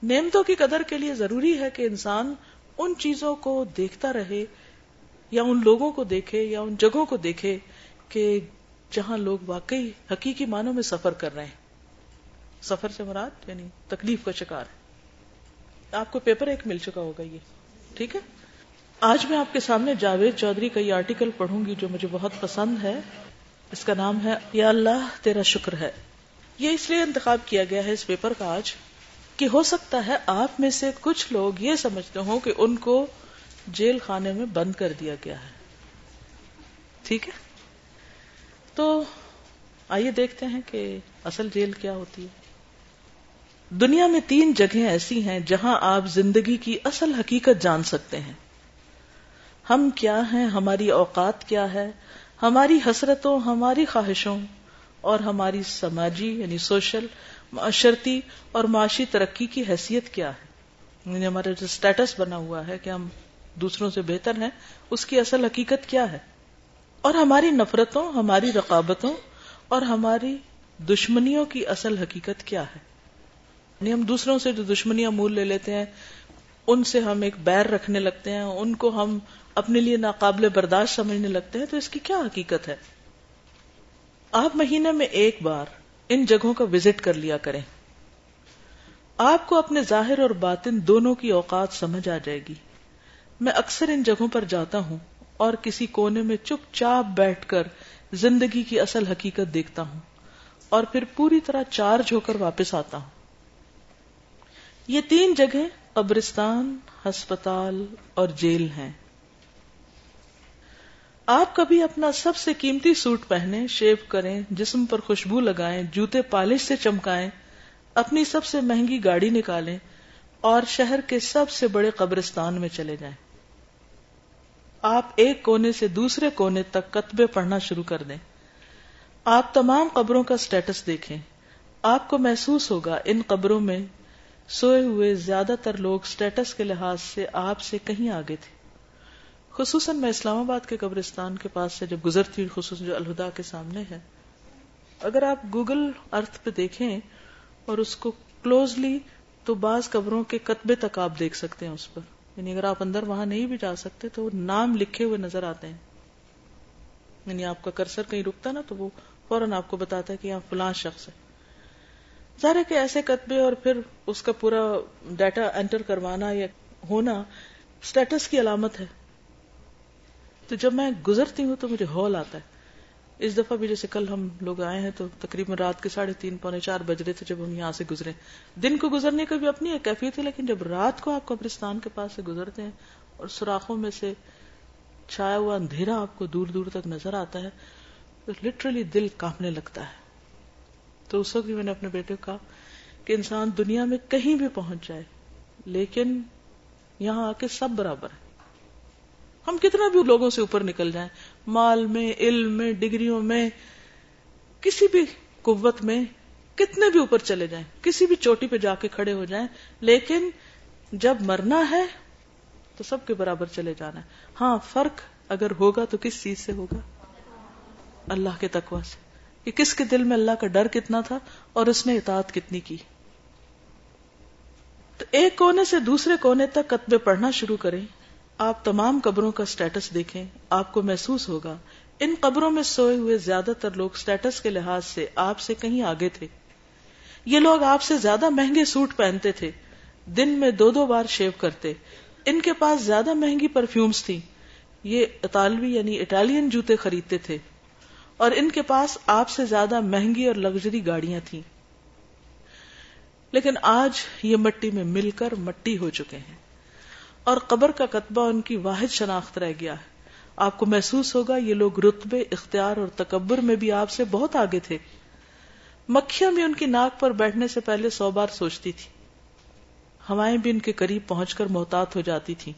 نعمتوں کی قدر کے لیے ضروری ہے کہ انسان ان چیزوں کو دیکھتا رہے یا ان لوگوں کو دیکھے یا ان جگہوں کو دیکھے کہ جہاں لوگ واقعی حقیقی معنوں میں سفر کر رہے ہیں۔ سفر سے مراد یعنی تکلیف کا شکار ہے آپ کو پیپر ایک مل چکا ہوگا یہ، ٹھیک ہے؟ آج میں آپ کے سامنے جاوید چودھری کا یہ آرٹیکل پڑھوں گی جو مجھے بہت پسند ہے۔ اس کا نام ہے یا اللہ تیرا شکر ہے۔ یہ اس لیے انتخاب کیا گیا ہے اس پیپر کا آج کہ ہو سکتا ہے آپ میں سے کچھ لوگ یہ سمجھتے ہوں کہ ان کو جیل خانے میں بند کر دیا گیا ہے۔ ٹھیک ہے؟ تو آئیے دیکھتے ہیں کہ اصل جیل کیا ہوتی ہے۔ دنیا میں تین جگہیں ایسی ہیں جہاں آپ زندگی کی اصل حقیقت جان سکتے ہیں۔ ہم کیا ہیں؟ ہماری اوقات کیا ہے؟ ہماری حسرتوں، ہماری خواہشوں اور ہماری سماجی یعنی سوشل معاشرتی اور معاشی ترقی کی حیثیت کیا ہے؟ یعنی ہمارا جو اسٹیٹس بنا ہوا ہے کہ ہم دوسروں سے بہتر ہیں، اس کی اصل حقیقت کیا ہے؟ اور ہماری نفرتوں، ہماری رقابتوں اور ہماری دشمنیوں کی اصل حقیقت کیا ہے؟ یعنی ہم دوسروں سے جو دشمنیاں مول لے لیتے ہیں، ان سے ہم ایک بیر رکھنے لگتے ہیں، ان کو ہم اپنے لیے ناقابل برداشت سمجھنے لگتے ہیں، تو اس کی کیا حقیقت ہے؟ آپ مہینے میں ایک بار ان جگہوں کا وزٹ کر لیا کریں۔ آپ کو اپنے ظاہر اور باطن دونوں کی اوقات سمجھ آ جائے گی۔ میں اکثر ان جگہوں پر جاتا ہوں اور کسی کونے میں چپ چاپ بیٹھ کر زندگی کی اصل حقیقت دیکھتا ہوں اور پھر پوری طرح چارج ہو کر واپس آتا ہوں۔ یہ تین جگہ قبرستان، ہسپتال اور جیل ہیں۔ آپ کبھی اپنا سب سے قیمتی سوٹ پہنے، شیو کریں، جسم پر خوشبو لگائیں، جوتے پالش سے چمکائیں، اپنی سب سے مہنگی گاڑی نکالیں اور شہر کے سب سے بڑے قبرستان میں چلے جائیں۔ آپ ایک کونے سے دوسرے کونے تک کتبے پڑھنا شروع کر دیں۔ آپ تمام قبروں کا سٹیٹس دیکھیں۔ آپ کو محسوس ہوگا ان قبروں میں سوئے ہوئے زیادہ تر لوگ سٹیٹس کے لحاظ سے آپ سے کہیں آگے تھے۔ خصوصاً میں اسلام آباد کے قبرستان کے پاس سے جب گزرتی ہوں، خصوصاً جو الہدا کے سامنے ہے۔ اگر آپ گوگل ارتھ پہ دیکھیں اور اس کو کلوزلی تو بعض قبروں کے کتبے تک آپ دیکھ سکتے ہیں اس پر۔ یعنی اگر آپ اندر وہاں نہیں بھی جا سکتے تو وہ نام لکھے ہوئے نظر آتے ہیں۔ یعنی آپ کا کرسر کہیں رکتا نا تو وہ فوراً آپ کو بتاتا ہے کہ یہاں فلاں شخص ہے۔ ظاہر ہے کہ ایسے کتبے اور پھر اس کا پورا ڈیٹا انٹر کروانا یا ہونا اسٹیٹس کی علامت ہے۔ تو جب میں گزرتی ہوں تو مجھے ہال آتا ہے۔ اس دفعہ بھی جیسے کل ہم لوگ آئے ہیں تو تقریباً رات کے ساڑھے تین پونے چار بج رہے تھے جب ہم یہاں سے گزرے۔ دن کو گزرنے کا بھی اپنی ایک کیفیت ہے، لیکن جب رات کو آپ قبرستان کے پاس سے گزرتے ہیں اور سوراخوں میں سے چھایا ہوا اندھیرا آپ کو دور دور تک نظر آتا ہے، تو لٹرلی دل کانپنے لگتا ہے۔ تو اس وقت بھی میں نے اپنے بیٹے کو کہا کہ انسان دنیا میں کہیں بھی پہنچ جائے، لیکن یہاں آ کے سب برابر ہے ہم کتنا بھی لوگوں سے اوپر نکل جائیں، مال میں، علم میں، ڈگریوں میں، کسی بھی قوت میں کتنے بھی اوپر چلے جائیں، کسی بھی چوٹی پہ جا کے کھڑے ہو جائیں، لیکن جب مرنا ہے تو سب کے برابر چلے جانا ہے۔ ہاں فرق اگر ہوگا تو کس چیز سے ہوگا؟ اللہ کے تقوی سے۔ کہ کس کے دل میں اللہ کا ڈر کتنا تھا اور اس نے اطاعت کتنی کی۔ تو ایک کونے سے دوسرے کونے تک کتبے پڑھنا شروع کریں۔ آپ تمام قبروں کا سٹیٹس دیکھیں، آپ کو محسوس ہوگا۔ ان قبروں میں سوئے ہوئے زیادہ تر لوگ سٹیٹس کے لحاظ سے آپ سے کہیں آگے تھے۔ یہ لوگ آپ سے زیادہ مہنگے سوٹ پہنتے تھے۔ دن میں دو دو بار شیو کرتے۔ ان کے پاس زیادہ مہنگی پرفیومز تھی یہ اطالوی یعنی اٹالین جوتے خریدتے تھے۔ اور ان کے پاس آپ سے زیادہ مہنگی اور لگژری گاڑیاں تھیں۔ لیکن آج یہ مٹی میں مل کر مٹی ہو چکے ہیں۔ اور قبر کا کتبہ ان کی واحد شناخت رہ گیا ہے۔ آپ کو محسوس ہوگا یہ لوگ رتبے، اختیار اور تکبر میں بھی آپ سے بہت آگے تھے۔ مکھیاں بھی ان کی ناک پر بیٹھنے سے پہلے سو بار سوچتی تھی۔ ہوائیں بھی ان کے قریب پہنچ کر محتاط ہو جاتی تھی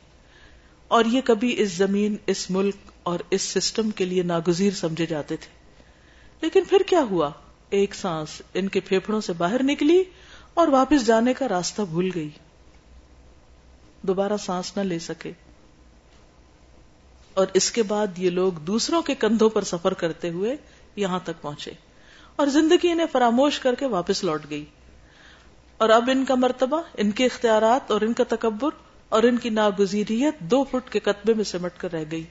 اور یہ کبھی اس زمین، اس ملک اور اس سسٹم کے لیے ناگزیر سمجھے جاتے تھے۔ لیکن پھر کیا ہوا؟ ایک سانس ان کے پھیپڑوں سے باہر نکلی اور واپس جانے کا راستہ بھول گئی۔ دوبارہ سانس نہ لے سکے۔ اور اس کے بعد یہ لوگ دوسروں کے کندھوں پر سفر کرتے ہوئے یہاں تک پہنچے۔ اور زندگی انہیں فراموش کر کے واپس لوٹ گئی۔ اور اب ان کا مرتبہ، ان کے اختیارات اور ان کا تکبر اور ان کی ناگزیریت دو فٹ کے قطبے میں سمٹ کر رہ گئی۔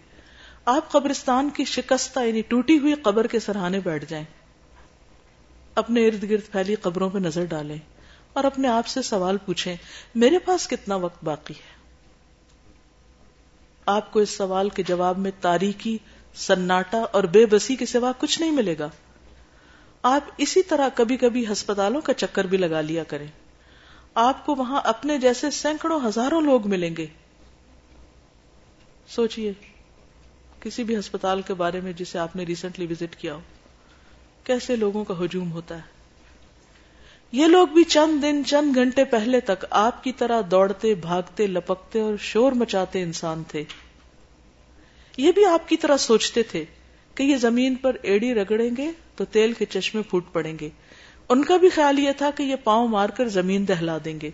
آپ قبرستان کی شکستہ یعنی ٹوٹی ہوئی قبر کے سرحانے بیٹھ جائیں۔ اپنے ارد گرد پھیلی قبروں پہ نظر ڈالیں۔ اور اپنے آپ سے سوال پوچھیں، میرے پاس کتنا وقت باقی ہے؟ آپ کو اس سوال کے جواب میں تاریخی سناٹا اور بے بسی کے سوا کچھ نہیں ملے گا۔ آپ اسی طرح کبھی کبھی ہسپتالوں کا چکر بھی لگا لیا کریں۔ آپ کو وہاں اپنے جیسے سینکڑوں ہزاروں لوگ ملیں گے۔ سوچئے، کسی بھی ہسپتال کے بارے میں جسے آپ نے ریسنٹلی وزٹ کیا ہو، کیسے لوگوں کا ہجوم ہوتا ہے؟ یہ لوگ بھی چند دن، چند گھنٹے پہلے تک آپ کی طرح دوڑتے، بھاگتے، لپکتے اور شور مچاتے انسان تھے۔ یہ بھی آپ کی طرح سوچتے تھے کہ یہ زمین پر ایڑی رگڑیں گے تو تیل کے چشمے پھوٹ پڑیں گے۔ ان کا بھی خیال یہ تھا کہ یہ پاؤں مار کر زمین دہلا دیں گے۔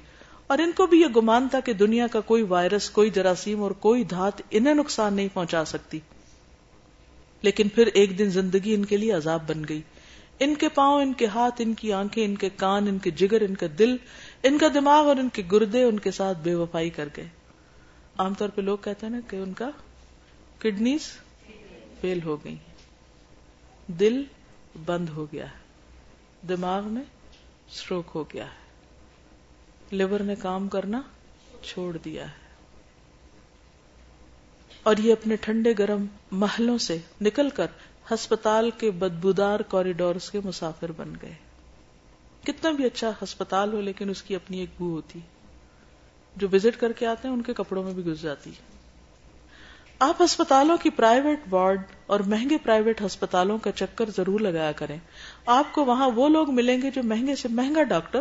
اور ان کو بھی یہ گمان تھا کہ دنیا کا کوئی وائرس، کوئی جراثیم اور کوئی دھات انہیں نقصان نہیں پہنچا سکتی۔ لیکن پھر ایک دن زندگی ان کے لیے عذاب بن گئی۔ ان کے پاؤں، ان کے ہاتھ، ان کی آنکھیں، ان کے کان، ان کے جگر، ان کا دل، ان کا دماغ اور ان کے گردے ان کے ساتھ بے وفائی کر گئے۔ عام طور پہ لوگ کہتے ہیں نا کہ ان کا کڈنیز فیل ہو گئی دل بند ہو گیا ہے۔ دماغ میں اسٹروک ہو گیا ہے۔ لیور نے کام کرنا چھوڑ دیا ہے۔ اور یہ اپنے ٹھنڈے گرم محلوں سے نکل کر ہسپتال کے بدبودار کوریڈورس کے مسافر بن گئے۔ کتنا بھی اچھا ہسپتال ہو لیکن اس کی اپنی ایک بو ہوتی۔ جو وزٹ کر کے آتے ہیں، ان کے کپڑوں میں بھی گز جاتی۔ آپ ہسپتالوں کی پرائیویٹ وارڈ اور مہنگے پرائیویٹ ہسپتالوں کا چکر ضرور لگایا کریں۔ آپ کو وہاں وہ لوگ ملیں گے جو مہنگے سے مہنگا ڈاکٹر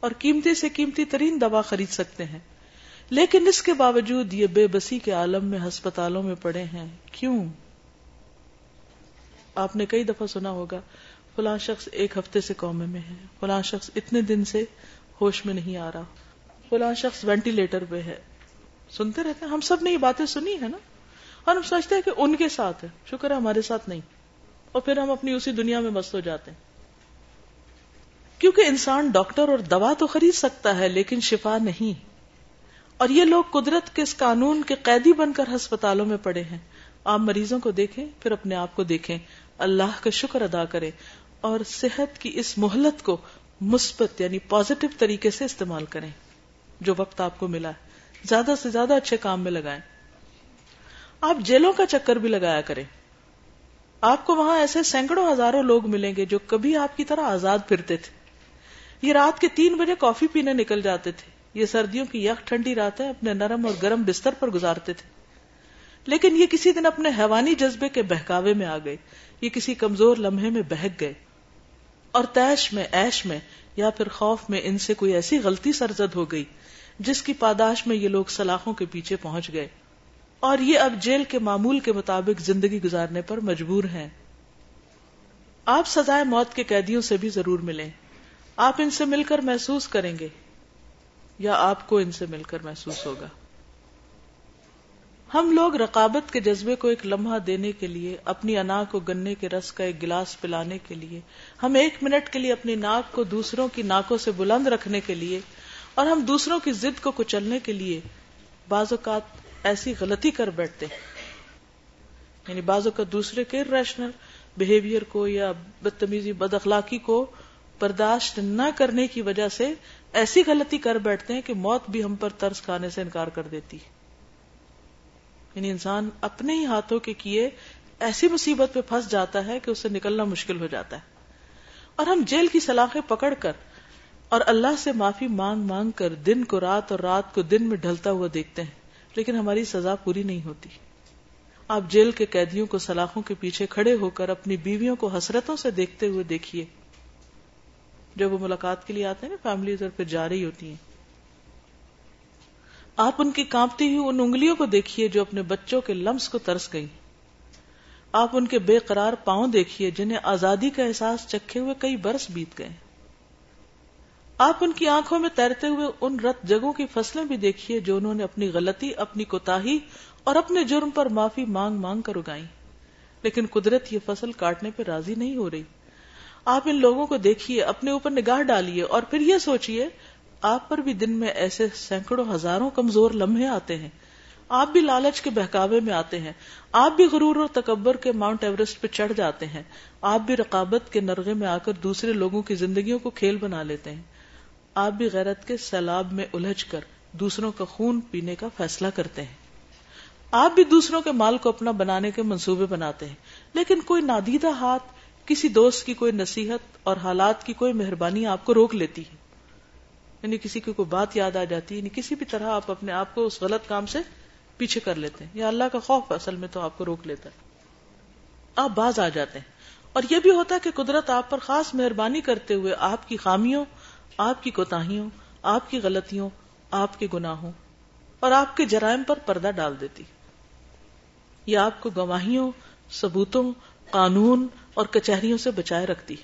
اور قیمتی سے قیمتی ترین دوا خرید سکتے ہیں۔ لیکن اس کے باوجود یہ بے بسی کے عالم میں ہسپتالوں میں پڑے ہیں۔ کیوں؟ آپ نے کئی دفعہ سنا ہوگا، فلاں شخص ایک ہفتے سے کومے میں ہے، فلاں شخص اتنے دن سے ہوش میں نہیں آ رہا، فلاں شخص وینٹیلیٹر پہ ہے۔ سنتے رہتے ہیں؟ ہم سب نے یہ باتیں سنی ہے نا؟ اور ہم سوچتے ہیں کہ ان کے ساتھ ہے، شکر ہے ہمارے ساتھ نہیں۔ اور پھر ہم اپنی اسی دنیا میں مست ہو جاتے ہیں۔ کیونکہ انسان ڈاکٹر اور دوا تو خرید سکتا ہے، لیکن شفا نہیں۔ اور یہ لوگ قدرت کے اس قانون کے قیدی بن کر ہسپتالوں میں پڑے ہیں۔ آپ مریضوں کو دیکھیں، پھر اپنے آپ کو دیکھیں۔ اللہ کا شکر ادا کریں اور صحت کی اس مہلت کو مثبت یعنی پازیٹو طریقے سے استعمال کریں۔ جو وقت آپ کو ملا ہے۔ زیادہ سے زیادہ اچھے کام میں لگائیں۔ آپ جیلوں کا چکر بھی لگایا کریں۔ آپ کو وہاں ایسے سینکڑوں ہزاروں لوگ ملیں گے جو کبھی آپ کی طرح آزاد پھرتے تھے۔ یہ رات کے تین بجے کافی پینے نکل جاتے تھے۔ یہ سردیوں کی یک ٹھنڈی راتیں اپنے نرم اور گرم بستر پر گزارتے تھے۔ لیکن یہ کسی دن اپنے حیوانی جذبے کے بہکاوے میں آ گئے یہ کسی کمزور لمحے میں بہک گئے۔ اور تیش میں، ایش میں یا پھر خوف میں ان سے کوئی ایسی غلطی سرزد ہو گئی جس کی پاداش میں یہ لوگ سلاخوں کے پیچھے پہنچ گئے۔ اور یہ اب جیل کے معمول کے مطابق زندگی گزارنے پر مجبور ہیں۔ آپ سزائے موت کے قیدیوں سے بھی ضرور ملیں۔ آپ ان سے مل کر محسوس کریں گے۔ یا آپ کو ان سے مل کر محسوس ہوگا۔ ہم لوگ رقابت کے جذبے کو ایک لمحہ دینے کے لیے، اپنی انا کو گنے کے رس کا ایک گلاس پلانے کے لیے، ہم ایک منٹ کے لیے اپنی ناک کو دوسروں کی ناکوں سے بلند رکھنے کے لیے اور ہم دوسروں کی ضد کو کچلنے کے لیے بعض اوقات ایسی غلطی کر بیٹھتے یعنی بعض اوقات دوسرے کے ریشنل بہیویئر کو یا بدتمیزی بد اخلاقی کو برداشت نہ کرنے کی وجہ سے ایسی غلطی کر بیٹھتے ہیں کہ موت بھی ہم پر ترس کھانے سے انکار کر دیتی ہے۔ یعنی انسان اپنے ہی ہاتھوں کے کیے ایسی مصیبت پہ پھنس جاتا ہے کہ اسے نکلنا مشکل ہو جاتا ہے۔ اور ہم جیل کی سلاخیں پکڑ کر اور اللہ سے معافی مانگ مانگ کر دن کو رات اور رات کو دن میں ڈھلتا ہوا دیکھتے ہیں، لیکن ہماری سزا پوری نہیں ہوتی۔ آپ جیل کے قیدیوں کو سلاخوں کے پیچھے کھڑے ہو کر اپنی بیویوں کو حسرتوں سے دیکھتے ہوئے دیکھیے۔ جب وہ ملاقات کے لیے آتے ہیں نا، فیملیز اور پھر جا رہی ہوتی ہیں۔ آپ ان کی کانپتی ہوئی ان انگلیوں کو دیکھیے جو اپنے بچوں کے لمس کو ترس گئی آپ ان کے بے قرار پاؤں دیکھیے جنہیں آزادی کا احساس چکھے ہوئے کئی برس بیت گئے۔ آپ ان کی آنکھوں میں تیرتے ہوئے ان رت جگہوں کی فصلیں بھی دیکھیے جو انہوں نے اپنی غلطی، اپنی کوتاہی اور اپنے جرم پر معافی مانگ مانگ کر اگائی لیکن قدرت یہ فصل کاٹنے پہ راضی نہیں ہو رہی۔ آپ ان لوگوں کو دیکھیے، اپنے اوپر نگاہ ڈالیے اور پھر یہ سوچیے آپ پر بھی دن میں ایسے سینکڑوں ہزاروں کمزور لمحے آتے ہیں۔ آپ بھی لالچ کے بہکاوے میں آتے ہیں۔ آپ بھی غرور اور تکبر کے ماؤنٹ ایوریسٹ پہ چڑھ جاتے ہیں۔ آپ بھی رقابت کے نرغے میں آ کر دوسرے لوگوں کی زندگیوں کو کھیل بنا لیتے ہیں۔ آپ بھی غیرت کے سیلاب میں الجھ کر دوسروں کا خون پینے کا فیصلہ کرتے ہیں۔ آپ بھی دوسروں کے مال کو اپنا بنانے کے منصوبے بناتے ہیں۔ لیکن کوئی نادیدہ ہاتھ کسی دوست کی کوئی نصیحت اور حالات کی کوئی مہربانی آپ کو روک لیتی ہے۔ یعنی کسی کی کوئی بات یاد آ جاتی ہے یعنی کسی بھی طرح آپ اپنے آپ کو اس غلط کام سے پیچھے کر لیتے ہیں، یا اللہ کا خوف اصل میں تو آپ کو روک لیتا ہے۔ آپ باز آ جاتے ہیں۔ اور یہ بھی ہوتا ہے کہ قدرت آپ پر خاص مہربانی کرتے ہوئے آپ کی خامیوں، آپ کی کوتاہیوں، آپ کی غلطیوں، آپ کے گناہوں اور آپ کے جرائم پر پردہ ڈال دیتی۔ یہ آپ کو گواہیوں، ثبوتوں، قانون اور کچہریوں سے بچائے رکھتی۔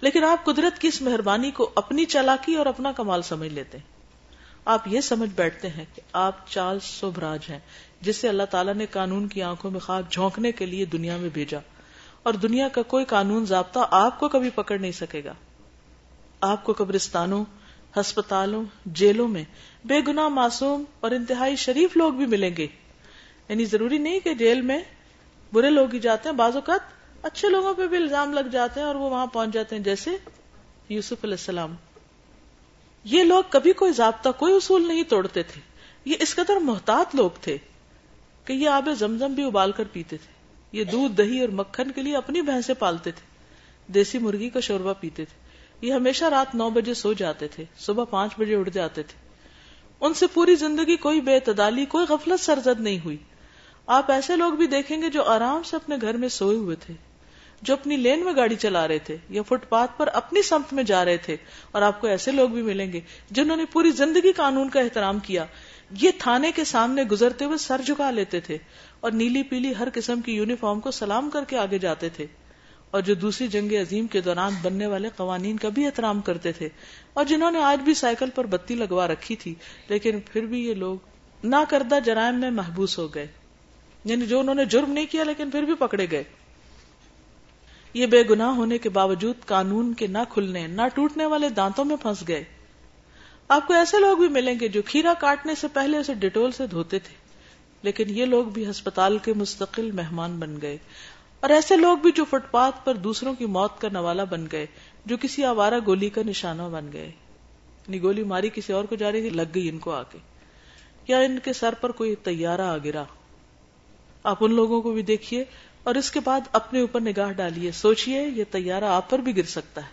لیکن آپ قدرت کی اس مہربانی کو اپنی چالاکی اور اپنا کمال سمجھ لیتے ہیں۔ آپ یہ سمجھ بیٹھتے ہیں کہ آپ چارلز سوبراج ہیں، جس سے اللہ تعالیٰ نے قانون کی آنکھوں میں خواب جھونکنے کے لیے دنیا میں بھیجا۔ اور دنیا کا کوئی قانون ضابطہ آپ کو کبھی پکڑ نہیں سکے گا۔ آپ کو قبرستانوں، ہسپتالوں، جیلوں میں بے گنا معصوم اور انتہائی شریف لوگ بھی ملیں گے۔ یعنی ضروری نہیں کہ جیل میں برے لوگ ہی جاتے ہیں، بعض اوقات اچھے لوگوں پہ بھی الزام لگ جاتے ہیں اور وہ وہاں پہنچ جاتے ہیں، جیسے یوسف علیہ السلام۔ یہ لوگ کبھی کوئی ضابطہ، کوئی اصول نہیں توڑتے تھے۔ یہ اس قدر محتاط لوگ تھے کہ یہ آب زمزم بھی ابال کر پیتے تھے۔ یہ دودھ، دہی اور مکھن کے لیے اپنی بھینسیں پالتے تھے۔ دیسی مرغی کا شوربہ پیتے تھے۔ یہ ہمیشہ رات نو بجے سو جاتے تھے، صبح پانچ بجے اٹھ جاتے تھے۔ ان سے پوری زندگی کوئی بے اعتدالی کوئی غفلت سرزد نہیں ہوئی۔ آپ ایسے لوگ بھی دیکھیں گے جو آرام سے اپنے گھر میں سوئے ہوئے تھے۔ جو اپنی لین میں گاڑی چلا رہے تھے یا فٹ پاتھ پر اپنی سمت میں جا رہے تھے اور آپ کو ایسے لوگ بھی ملیں گے جنہوں نے پوری زندگی قانون کا احترام کیا۔ یہ تھانے کے سامنے گزرتے ہوئے سر جھکا لیتے تھے اور نیلی پیلی ہر قسم کی یونیفارم کو سلام کر کے آگے جاتے تھے۔ اور جو دوسری جنگ عظیم کے دوران بننے والے قوانین کا بھی احترام کرتے تھے۔ اور جنہوں نے آج بھی سائیکل پر بتی لگوا رکھی تھی، لیکن پھر بھی یہ لوگ نہ کردہ جرائم میں محبوس ہو گئے۔ یعنی جو انہوں نے جرم نہیں کیا، لیکن پھر بھی پکڑے گئے۔ یہ بے گناہ ہونے کے باوجود قانون کے نہ کھلنے نہ ٹوٹنے والے دانتوں میں پھنس گئے۔ آپ کو ایسے لوگ بھی ملیں گے جو کھیرا کاٹنے سے پہلے اسے ڈیٹول سے دھوتے تھے۔ لیکن یہ لوگ بھی ہسپتال کے مستقل مہمان بن گئے۔ اور ایسے لوگ بھی جو فٹ پاتھ پر دوسروں کی موت کا نوالا بن گئے، جو کسی آوارہ گولی کا نشانہ بن گئے۔ یعنی گولی ماری کسی اور کو جا رہی تھی، لگ گئی ان کو آ کے یا ان کے سر پر کوئی تیارہ آ گرا۔ آپ ان لوگوں کو بھی دیکھیے اور اس کے بعد اپنے اوپر نگاہ ڈالیے۔ سوچئے یہ تیارہ آپ پر بھی گر سکتا ہے۔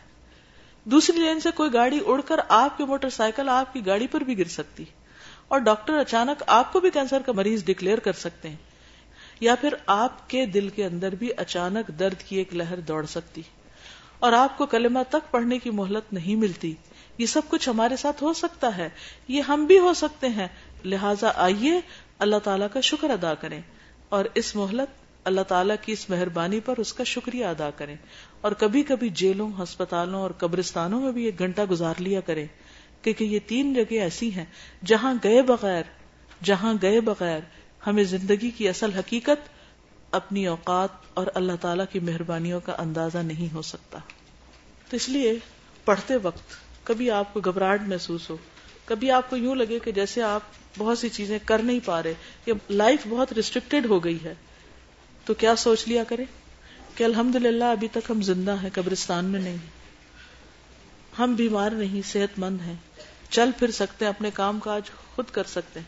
دوسری لین سے کوئی گاڑی اڑ کر آپ کی موٹر سائیکل آپ کی گاڑی پر بھی گر سکتی۔ اور ڈاکٹر اچانک آپ کو بھی کینسر کا مریض ڈکلیئر کر سکتے ہیں۔ یا پھر آپ کے دل کے اندر بھی اچانک درد کی ایک لہر دوڑ سکتی۔ اور آپ کو کلمہ تک پڑھنے کی مہلت نہیں ملتی۔ یہ سب کچھ ہمارے ساتھ ہو سکتا ہے۔ یہ ہم بھی ہو سکتے ہیں۔ لہذا آئیے اللہ تعالیٰ کا شکر ادا کریں۔ اور اس مہلت اللہ تعالیٰ کی اس مہربانی پر اس کا شکریہ ادا کریں اور کبھی کبھی جیلوں، ہسپتالوں اور قبرستانوں میں بھی ایک گھنٹہ گزار لیا کریں، کیونکہ یہ تین جگہ ایسی ہیں جہاں گئے بغیر، جہاں گئے بغیر ہمیں زندگی کی اصل حقیقت، اپنی اوقات اور اللہ تعالیٰ کی مہربانیوں کا اندازہ نہیں ہو سکتا۔ تو اس لیے پڑھتے وقت کبھی آپ کو گھبراہٹ محسوس ہو، کبھی آپ کو یوں لگے کہ جیسے آپ بہت سی چیزیں کر نہیں پا رہے یا لائف بہت ریسٹرکٹیڈ ہو گئی ہے۔ تو کیا سوچ لیا کرے کہ الحمد للہ ابھی تک ہم زندہ ہیں، قبرستان میں نہیں۔ ہم بیمار نہیں صحت مند ہیں۔ چل پھر سکتے ہیں، اپنے کام کاج خود کر سکتے ہیں۔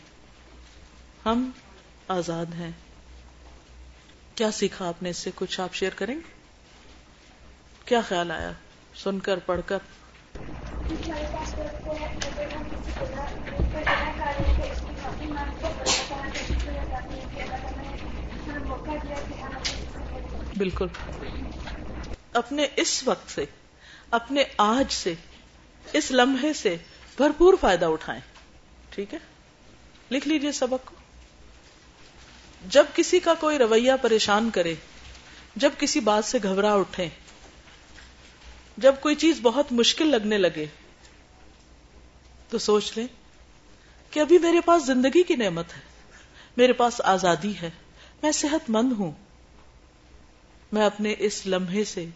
ہم آزاد ہیں۔ کیا سیکھا آپ نے اس سے؟ کچھ آپ شیئر کریں گے؟ کیا خیال آیا؟ سن کر، پڑھ کر۔ بالکل۔ اپنے اس وقت سے، اپنے آج سے، اس لمحے سے بھرپور فائدہ اٹھائیں۔ ٹھیک ہے؟ لکھ لیجیے سبق کو۔ جب کسی کا کوئی رویہ پریشان کرے، جب کسی بات سے گھبرا اٹھے، جب کوئی چیز بہت مشکل لگنے لگے، تو سوچ لیں کہ ابھی میرے پاس زندگی کی نعمت ہے، میرے پاس آزادی ہے۔ میں صحت مند ہوں۔ میں اپنے اس لمحے سے،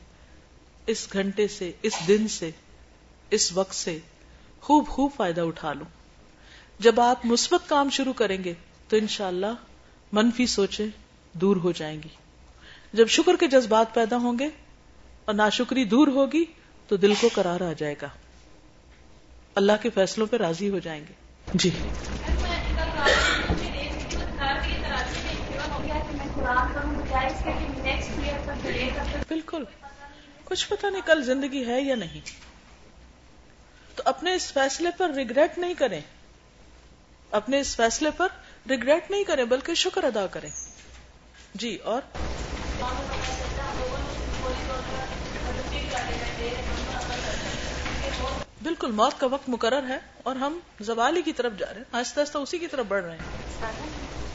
اس گھنٹے سے، اس دن سے، اس وقت سے خوب خوب فائدہ اٹھا لوں۔ جب آپ مثبت کام شروع کریں گے تو انشاءاللہ اللہ منفی سوچیں دور ہو جائیں گی۔ جب شکر کے جذبات پیدا ہوں گے اور ناشکری دور ہوگی تو دل کو قرار آ جائے گا۔ اللہ کے فیصلوں پہ راضی ہو جائیں گے۔ جی۔ بالکل۔ کچھ پتا نہیں کل زندگی ہے یا نہیں۔ تو اپنے اس فیصلے پر ریگریٹ نہیں کریں۔ اپنے اس فیصلے پر ریگریٹ نہیں کریں، بلکہ شکر ادا کریں۔ جی اور؟ بالکل، موت کا وقت مقرر ہے اور ہم زوالی کی طرف جا رہے ہیں۔ آہستہ آہستہ اسی کی طرف بڑھ رہے ہیں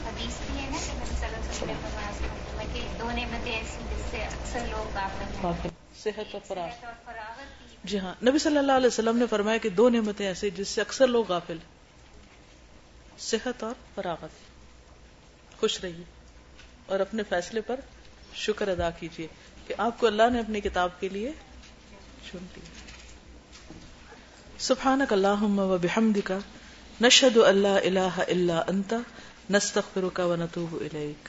حدیث بھی ہے نا کہ نبی صلی اللہ علیہ وسلم نے فرمایا کہ دو نعمتیں ایسی جس سے اکثر لوگ غافل ہیں۔ صحت اور فراغ۔ فراغت جی ہاں نبی صلی اللہ علیہ وسلم نے فرمایا کہ دو نعمتیں ایسی جس سے اکثر لوگ غافل صحت اور فراغت خوش رہیے اور اپنے فیصلے پر شکر ادا کیجیے کہ آپ کو اللہ نے اپنی کتاب کے لیے چن لیا سبحانک اللہم و بحمدک نشہد اللہ الہ الا انت نستغفرک و نتوب الیک۔